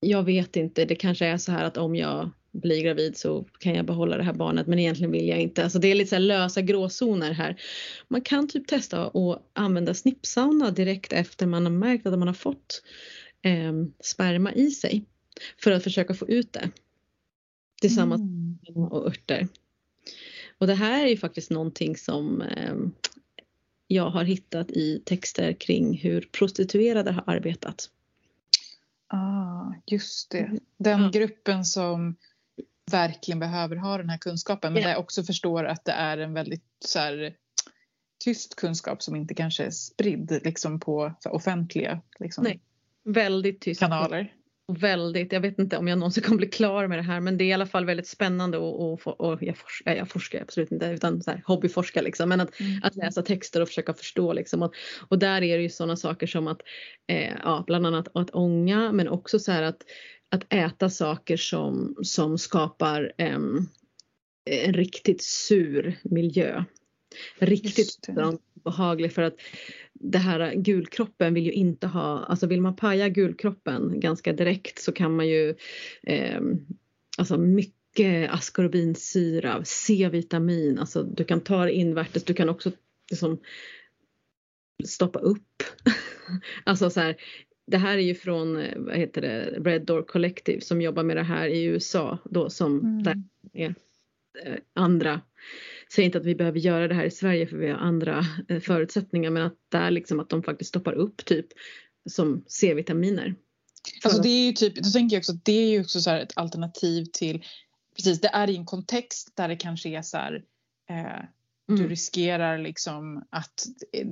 S1: jag vet inte, det kanske är så här att om jag blir gravid så kan jag behålla det här barnet men egentligen vill jag inte. Alltså det är lite så lösa gråzoner här. Man kan typ testa att använda snippsauna direkt efter man har märkt att man har fått eh, sperma i sig för att försöka få ut det tillsammans mm. med och örter. Och det här är ju faktiskt någonting som eh, jag har hittat i texter kring hur prostituerade har arbetat.
S2: Ah, just det. Mm. Den ja. gruppen som verkligen behöver ha den här kunskapen men yeah. där också förstår att det är en väldigt så här, tyst kunskap som inte kanske är spridd liksom, på offentliga liksom,
S1: Nej, väldigt tyst.
S2: kanaler
S1: väldigt, jag vet inte om jag någonsin kommer bli klar med det här men det är i alla fall väldigt spännande och, och, och jag, forskar, jag forskar absolut inte utan så här, hobbyforska liksom men att, mm. att läsa texter och försöka förstå liksom och, och där är det ju sådana saker som att eh, ja, bland annat att ånga men också så här att, att äta saker som, som skapar eh, en riktigt sur miljö. Riktigt behaglig för att det här gulkroppen vill ju inte ha, alltså vill man paja gulkroppen ganska direkt så kan man ju eh, alltså mycket askorbinsyra, C-vitamin, alltså du kan ta det invärtes, du kan också liksom stoppa upp. alltså så här, det här är ju från vad heter det, Red Door Collective som jobbar med det här i USA då som mm. där är eh, andra säger inte att vi behöver göra det här i Sverige för vi har andra eh, förutsättningar men att där liksom att de faktiskt stoppar upp typ som C-vitaminer.
S2: Alltså det är ju typ, då tänker jag också att det är ju också så ett alternativ till, precis det är i en kontext där det kanske är så här, eh, du mm. riskerar liksom att eh,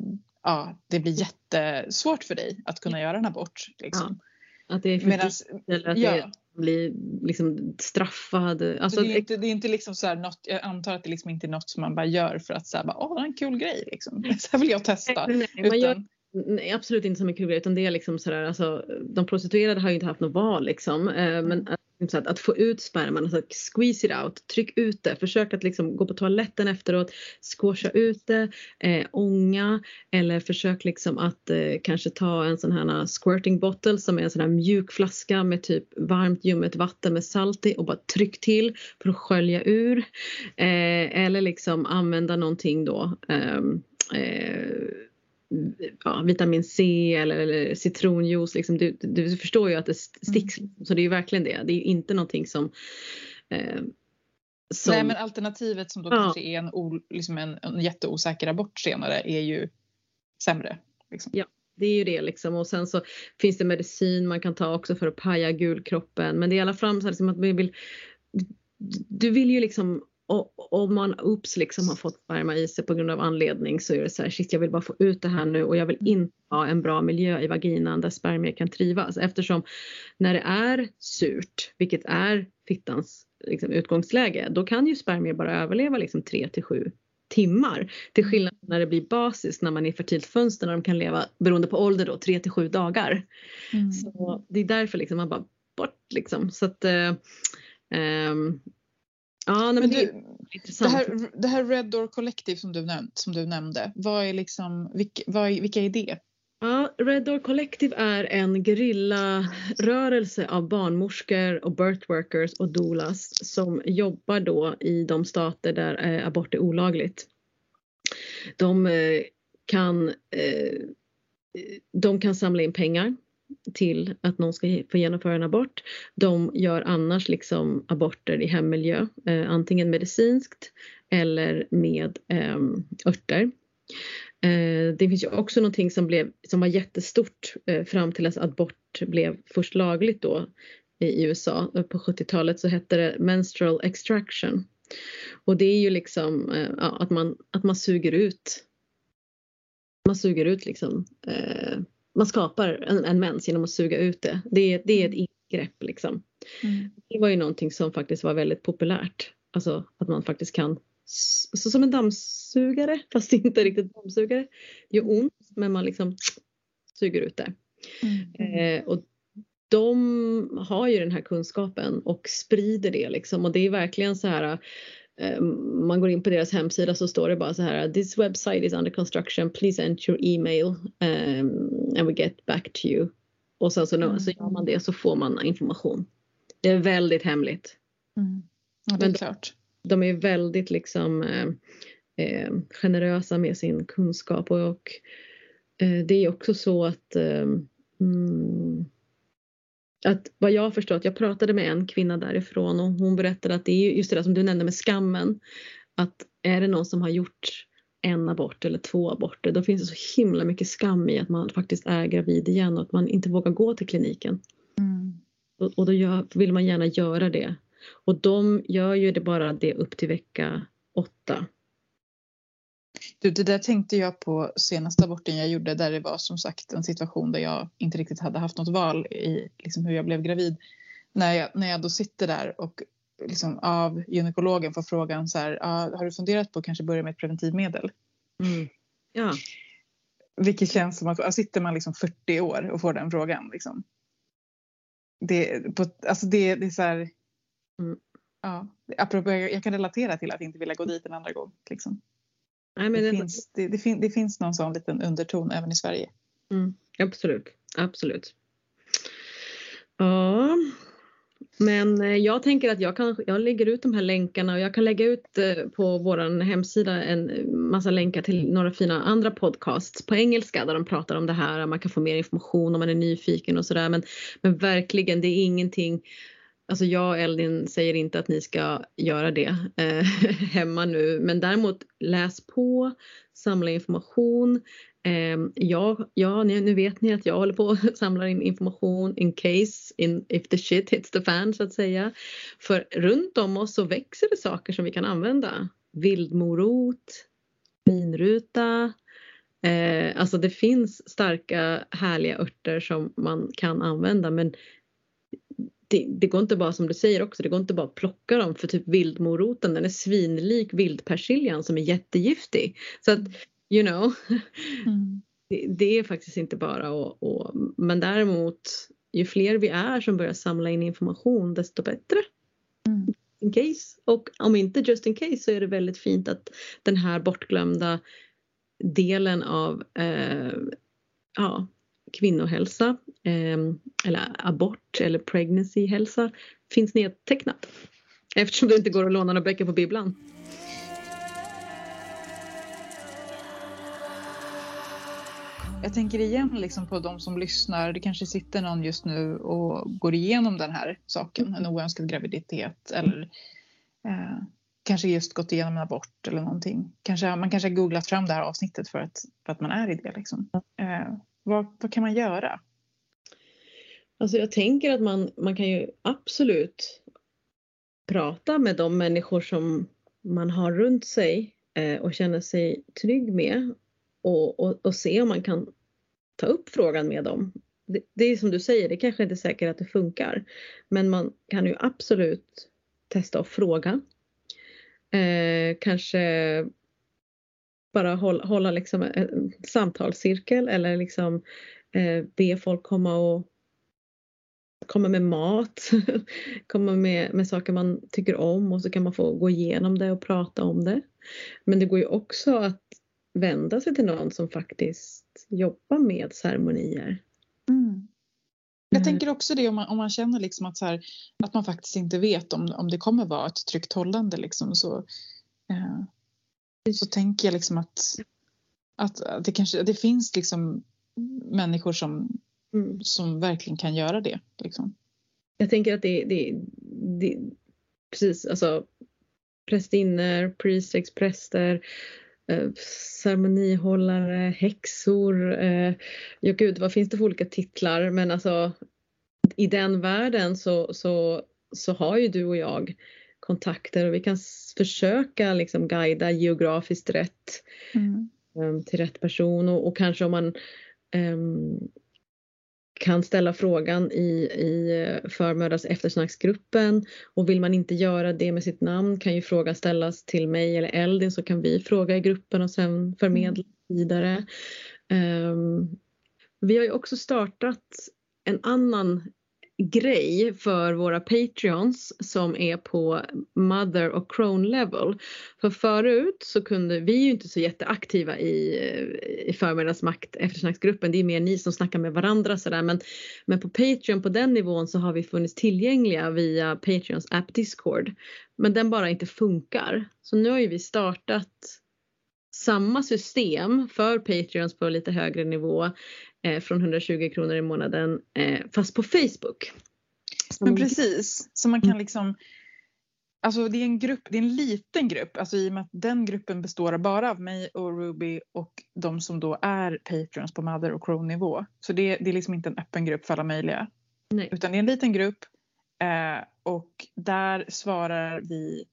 S2: ja, det blir jättesvårt för dig att kunna göra en abort. Liksom.
S1: Ja, att det är för Medans, eller att ja. det blir liksom straffad.
S2: Alltså, det, är inte, det är inte liksom så här något, jag antar att det liksom inte är något som man bara gör för att säga åh det är en kul grej liksom. Så här vill jag testa. Nej, nej,
S1: Utan, gör, nej, absolut inte som en kul grej utan det är liksom sådär alltså de prostituerade har ju inte haft något val liksom. Eh, men Liksom så att, att, få ut sperman, alltså squeeze it out, tryck ut det, försök att liksom gå på toaletten efteråt, squasha ut det, eh, ånga eller försök liksom att eh, kanske ta en sån här squirting bottle som är en sån här mjuk flaska med typ varmt ljummet vatten med salt i och bara tryck till för att skölja ur. Eh, eller liksom använda någonting då ehm, eh, ja, vitamin C eller, eller citronjuice. Liksom, du, du, förstår ju att det sticks. Mm. Så det är ju verkligen det. Det är ju inte någonting som, eh,
S2: som... Nej men alternativet som då ja. kanske är en, o, liksom en, en jätteosäker abort senare är ju sämre. Liksom.
S1: Ja. Det är ju det liksom och sen så finns det medicin man kan ta också för att paja gulkroppen men det är i alla fall så liksom att vi vill du vill ju liksom och om man ups liksom har fått sperma i sig på grund av anledning så är det så här shit jag vill bara få ut det här nu och jag vill mm. inte ha en bra miljö i vaginan där spermier kan trivas eftersom när det är surt, vilket är fittans liksom, utgångsläge, då kan ju spermier bara överleva liksom 3 till 7 timmar. Till skillnad när det blir basis när man är i fertilt fönster när de kan leva beroende på ålder då 3 till 7 dagar. Mm. Så det är därför liksom man bara bort liksom så att äh, ähm,
S2: Ja, men, men du, det, det, här, det här Red Door Collective som du, nämnt, som du nämnde, vad är liksom, vilka, vad är, vilka är det?
S1: Ja, Red Door Collective är en gerillarörelse av barnmorskor och birthworkers och doulas som jobbar då i de stater där eh, abort är olagligt. De eh, kan, eh, de kan samla in pengar till att någon ska få genomföra en abort. De gör annars liksom aborter i hemmiljö, eh, antingen medicinskt eller med eh, örter. Eh, det finns ju också någonting som, blev, som var jättestort eh, fram till att abort blev först lagligt då i USA. På 70-talet så hette det menstrual extraction. Och det är ju liksom eh, att, man, att man suger ut man suger ut liksom eh, man skapar en, en mens genom att suga ut det. Det, det är ett mm. ingrepp liksom. Mm. Det var ju någonting som faktiskt var väldigt populärt. Alltså att man faktiskt kan, så som en dammsugare fast inte riktigt dammsugare. Det gör ont men man liksom suger ut det. Mm. Eh, och de har ju den här kunskapen och sprider det liksom och det är verkligen så här man går in på deras hemsida så står det bara så här This website is under construction, please enter your email um, and we get back to you. Och sen så, mm. så gör man det så får man information. Det är väldigt hemligt.
S2: Mm. Ja, det är klart.
S1: De, de är väldigt liksom eh, eh, generösa med sin kunskap och, och eh, det är också så att ehm, mm, att vad jag har förstått, jag pratade med en kvinna därifrån och hon berättade att det är just det där som du nämnde med skammen. Att är det någon som har gjort en abort eller två aborter då finns det så himla mycket skam i att man faktiskt är gravid igen och att man inte vågar gå till kliniken. Mm. Och, och, då gör, vill man gärna göra det. Och de gör ju det bara det upp till vecka åtta.
S2: Du, det där tänkte jag på senaste aborten jag gjorde där det var som sagt en situation där jag inte riktigt hade haft något val i liksom, hur jag blev gravid. När jag, när jag då sitter där och liksom, av gynekologen får frågan så här, ah, har du funderat på att kanske börja med ett preventivmedel?
S1: Mm. Ja.
S2: Vilket känns som att, sitter man liksom 40 år och får den frågan liksom. Det, på, alltså det, det är så här, mm. ja, apropå, jag, kan relatera till att inte vilja gå dit en andra gång. Liksom. Nej, men det, det, finns, det, det, fin, det, finns någon sån liten underton även i Sverige.
S1: Mm, absolut, absolut. Ja, men eh, jag tänker att jag, kan, jag lägger ut de här länkarna och jag kan lägga ut eh, på vår hemsida en massa länkar till några fina andra podcasts på engelska där de pratar om det här. Man kan få mer information om man är nyfiken och sådär. Men, men verkligen, det är ingenting Alltså jag och Eldin säger inte att ni ska göra det eh, hemma nu men däremot läs på, samla information. Eh, ja, ja, nu vet ni att jag håller på och samlar in information in case in, if the shit hits the fan så att säga. För runt om oss så växer det saker som vi kan använda. Vildmorot, vinruta, Eh, alltså det finns starka härliga örter som man kan använda men det, det, går inte bara som du säger också, det går inte bara att plocka dem för typ vildmoroten den är svinlik vildpersiljan som är jättegiftig. Så att you know, mm. det, det, är faktiskt inte bara och, och, men däremot ju fler vi är som börjar samla in information desto bättre. Mm. In case. Och om inte just in case så är det väldigt fint att den här bortglömda delen av eh, ja, kvinnohälsa ehm, eller abort eller pregnancy-hälsa finns nedtecknat. Eftersom det inte går att låna några böcker på bibblan.
S2: Jag tänker igen liksom på de som lyssnar. Det kanske sitter någon just nu och går igenom den här saken, en oönskad graviditet eller eh, kanske just gått igenom en abort eller någonting. Kanske, man kanske har googlat fram det här avsnittet för att, för att man är i det. Liksom. Eh, vad, vad kan man göra?
S1: Alltså jag tänker att man, man kan ju absolut prata med de människor som man har runt sig eh, och känner sig trygg med och, och, och, se om man kan ta upp frågan med dem. Det, det är som du säger, det kanske inte är säkert att det funkar. Men man kan ju absolut testa att fråga. Eh, kanske bara hålla, hålla liksom en samtalscirkel eller liksom eh, be folk komma och komma med mat, komma med, med saker man tycker om och så kan man få gå igenom det och prata om det. Men det går ju också att vända sig till någon som faktiskt jobbar med ceremonier.
S2: Mm. Jag tänker också det om man, om man känner liksom att, så här, att man faktiskt inte vet om, om det kommer vara ett tryggt hållande. Liksom, så, eh, så tänker jag liksom att, att, att det, kanske, det finns liksom människor som, mm. som verkligen kan göra det. Liksom.
S1: Jag tänker att det, det, det precis alltså prästinnor, priestess, präster, eh, ceremonihållare, häxor. Eh, ja gud vad finns det för olika titlar men alltså i den världen så, så, så har ju du och jag kontakter och vi kan försöka liksom guida geografiskt rätt mm. um, till rätt person och, och kanske om man um, kan ställa frågan i, i eh, förmödrars eftersnacksgruppen och vill man inte göra det med sitt namn kan ju frågan ställas till mig eller Eldin så kan vi fråga i gruppen och sen förmedla mm. vidare. Um, vi har ju också startat en annan grej för våra Patreons som är på Mother och Crone level. För förut så kunde vi ju inte så jätteaktiva i, i förmiddagsmakt eftersnacksgruppen. Det är mer ni som snackar med varandra sådär men, men på Patreon på den nivån så har vi funnits tillgängliga via Patreons app Discord. Men den bara inte funkar. Så nu har ju vi startat samma system för Patreons på lite högre nivå eh, från 120 kronor i månaden eh, fast på Facebook.
S2: Men precis, så man kan mm. liksom Alltså det är en grupp, det är en liten grupp, alltså i och med att den gruppen består bara av mig och Ruby och de som då är patrons på Mother och Crow nivå. Så det, det är liksom inte en öppen grupp för alla möjliga. Nej. Utan det är en liten grupp eh, och där svarar vi,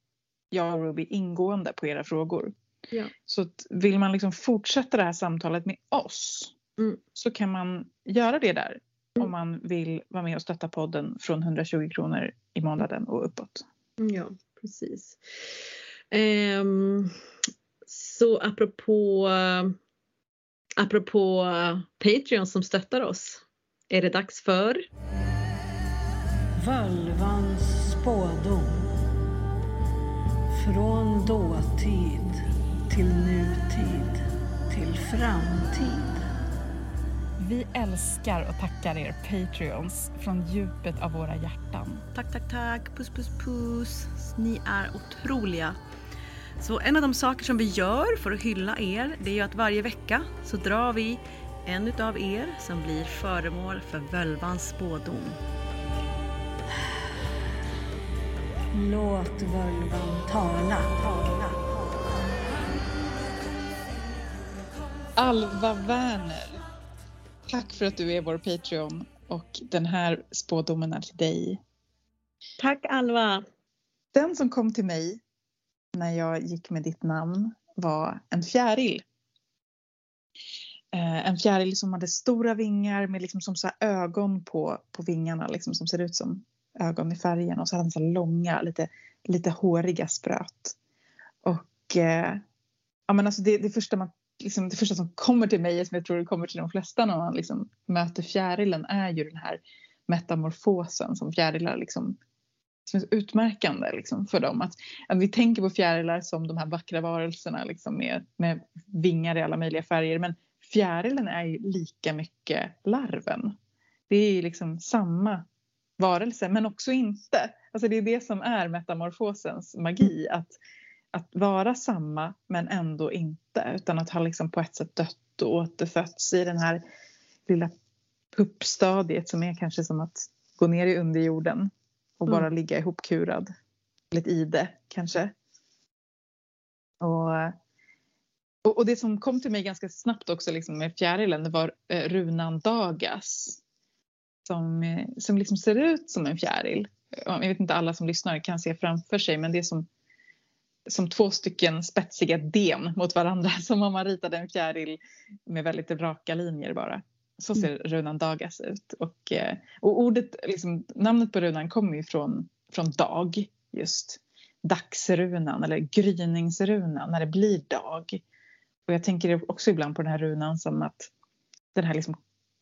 S2: jag och Ruby, ingående på era frågor. Ja. Så vill man liksom fortsätta det här samtalet med oss mm. så kan man göra det där mm. om man vill vara med och stötta podden från 120 kronor i månaden och uppåt.
S1: Ja, precis. Um, så apropå, apropå Patreon som stöttar oss är det dags för
S3: Völvans spådom från dåtid till nutid till framtid.
S2: Vi älskar och tackar er Patreons från djupet av våra hjärtan.
S4: Tack, tack, tack. Puss, puss, puss. Ni är otroliga. Så en av de saker som vi gör för att hylla er, det är ju att varje vecka så drar vi en utav er som blir föremål för völvans spådom.
S3: Låt völvan tala. tala.
S2: Alva Werner Tack för att du är vår Patreon och den här spådomen är till dig.
S1: Tack Alva.
S2: Den som kom till mig när jag gick med ditt namn var en fjäril. Eh, en fjäril som hade stora vingar med liksom som så ögon på, på vingarna liksom som ser ut som ögon i färgen och så hade den så långa, lite, lite håriga spröt. Och eh, ja, men alltså det, det första man liksom det första som kommer till mig, som jag tror det kommer till de flesta när man liksom möter fjärilen, är ju den här metamorfosen som fjärilar liksom, som är utmärkande liksom för dem. Att, att vi tänker på fjärilar som de här vackra varelserna liksom med, med vingar i alla möjliga färger. Men fjärilen är ju lika mycket larven. Det är liksom samma varelse men också inte. Alltså det är det som är metamorfosens magi. Att att vara samma men ändå inte utan att ha liksom på ett sätt dött och återfötts i den här lilla puppstadiet som är kanske som att gå ner i underjorden och bara mm. ligga ihopkurad. Lite ide kanske. Och, och, och, det som kom till mig ganska snabbt också liksom med fjärilen var eh, runan Dagas. Som, eh, som liksom ser ut som en fjäril. Jag vet inte alla som lyssnar kan se framför sig men det är som som två stycken spetsiga den mot varandra som om man ritade en fjäril med väldigt raka linjer bara. Så ser mm. runan Dagas ut. Och, eh, och ordet, liksom, namnet på runan kommer ju från, från dag just. Dagsrunan eller gryningsrunan när det blir dag. och jag tänker också ibland på den här runan som att den här liksom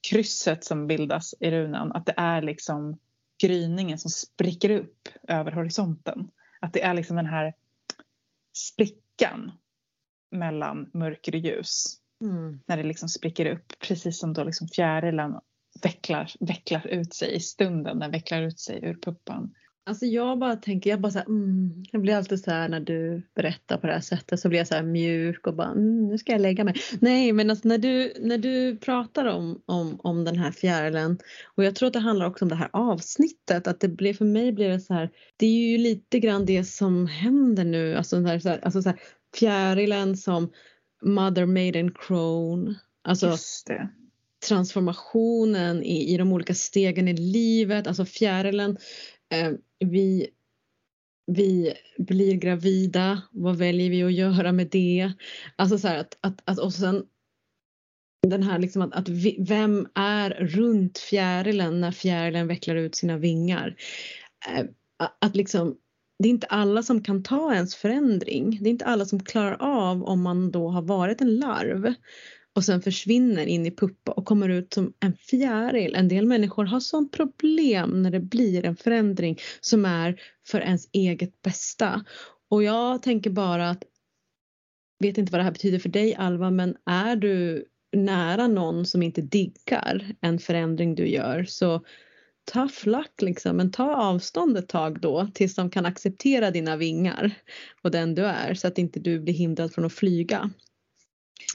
S2: krysset som bildas i runan, att det är liksom gryningen som spricker upp över horisonten. Att det är liksom den här sprickan mellan mörker och ljus.
S1: Mm.
S2: När det liksom spricker upp, precis som då liksom fjärilen vecklar, vecklar ut sig i stunden, den vecklar ut sig ur puppan.
S1: Alltså jag bara tänker, jag bara så här, mm, jag blir alltid så här när du berättar på det här sättet så blir jag så här mjuk och bara mm, nu ska jag lägga mig. Nej men alltså när du, när du pratar om, om, om den här fjärilen och jag tror att det handlar också om det här avsnittet att det blir, för mig blir det så här, det är ju lite grann det som händer nu, alltså, så här, alltså så här, fjärilen som Mother Maiden Crone, alltså transformationen i, i de olika stegen i livet, alltså fjärilen. Eh, vi, vi blir gravida, vad väljer vi att göra med det? Alltså så här att, att, att och sen den här liksom att, att vi, vem är runt fjärilen när fjärilen vecklar ut sina vingar? Eh, att liksom det är inte alla som kan ta ens förändring. Det är inte alla som klarar av om man då har varit en larv och sen försvinner in i puppa och kommer ut som en fjäril. En del människor har sånt problem när det blir en förändring som är för ens eget bästa. Och jag tänker bara att, vet inte vad det här betyder för dig Alva, men är du nära någon som inte diggar en förändring du gör så tough luck liksom, men ta avstånd ett tag då tills de kan acceptera dina vingar och den du är så att inte du blir hindrad från att flyga.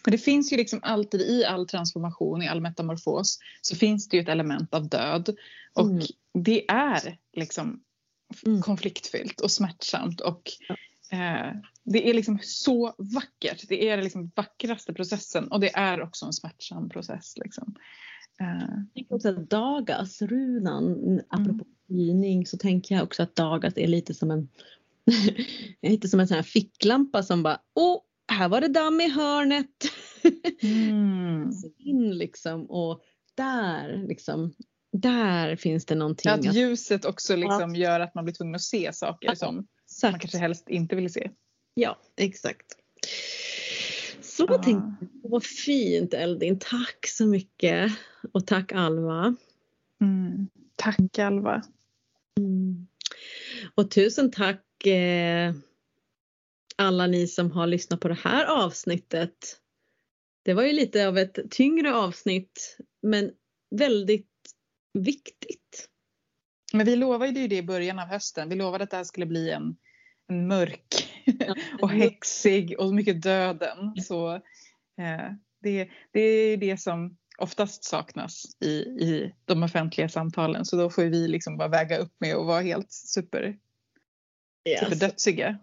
S2: Men det finns ju liksom alltid i all transformation, i all metamorfos, så finns det ju ett element av död. Och
S1: Mm.
S2: det är liksom
S1: Mm.
S2: konfliktfyllt och smärtsamt. Och eh, det är liksom så vackert. Det är liksom vackraste processen och det är också en smärtsam process. Liksom. Eh,
S1: Jag också att Dagas, runan, apropå gryning så tänker jag också att Dagas är lite som en lite som en sån här ficklampa som bara åh, här var det damm i hörnet.
S2: mm.
S1: In liksom och där liksom, där finns det någonting.
S2: Att
S1: att-
S2: ljuset också liksom gör att man blir tvungen att se saker
S1: Ja,
S2: som man
S1: Exakt.
S2: kanske helst inte vill se.
S1: Ja, exakt. Så
S2: Ja.
S1: tänkte jag, vad fint Eldin, tack så mycket. Och tack Alva.
S2: Mm. Tack Alva.
S1: Och tusen tack eh, alla ni som har lyssnat på det här avsnittet. Det var ju lite av ett tyngre avsnitt men väldigt viktigt.
S2: Men vi lovade ju det i början av hösten. Vi lovade att det här skulle bli en, en mörk och häxig och mycket döden. Så eh, det, det är det som oftast saknas i, i de offentliga samtalen. Så då får vi liksom bara väga upp med och vara helt super,
S1: Yes.
S2: superdödsiga.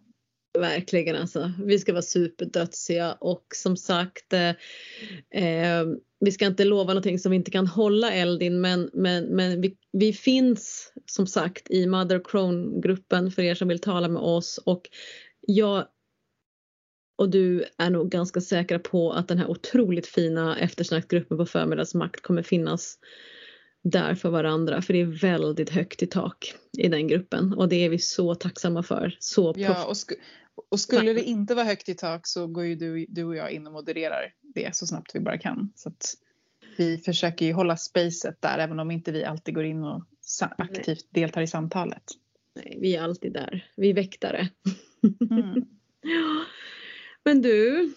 S1: Verkligen alltså. Vi ska vara superdödsiga och som sagt eh, eh, vi ska inte lova någonting som vi inte kan hålla Eldin men, men, men vi, vi finns som sagt i Mother Crone-gruppen för er som vill tala med oss och jag och du är nog ganska säkra på att den här otroligt fina eftersnackgruppen på förmiddagsmakt kommer finnas där för varandra för det är väldigt högt i tak i den gruppen och det är vi så tacksamma för. Så
S2: Ja, och, sku, och skulle det inte vara högt i tak så går ju du, du och jag in och modererar det så snabbt vi bara kan. Så vi försöker ju hålla spacet där även om inte vi alltid går in och aktivt deltar i samtalet.
S1: Nej, vi är alltid där. Vi är väktare.
S2: Mm.
S1: Ja. Men du,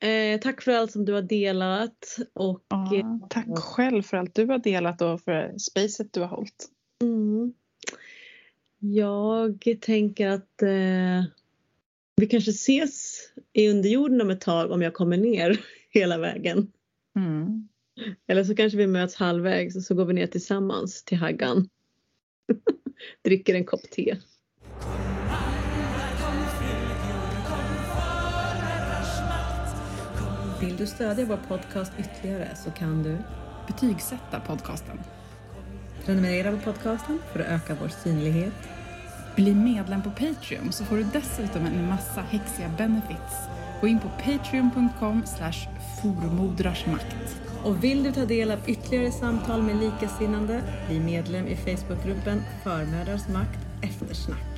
S1: eh, tack för allt som du har delat och
S2: Ja,
S1: eh,
S2: tack själv för allt du har delat och för spacet du har hållit.
S1: mm, jag tänker att eh, vi kanske ses i underjorden om ett tag om jag kommer ner hela vägen.
S2: Mm.
S1: Eller så kanske vi möts halvvägs och så går vi ner tillsammans till Haggan. Dricker en kopp te.
S4: Vill du stödja vår podcast ytterligare så kan du
S5: Betygsätta podcasten.
S4: prenumerera på podcasten för att öka vår synlighet.
S5: Bli medlem på Patreon så får du dessutom en massa häxiga benefits. Gå in på patreon.com slash formodrarsmakt.
S4: Och vill du ta del av ytterligare samtal med likasinnande, bli medlem i Facebookgruppen Förmödrars makt eftersnack.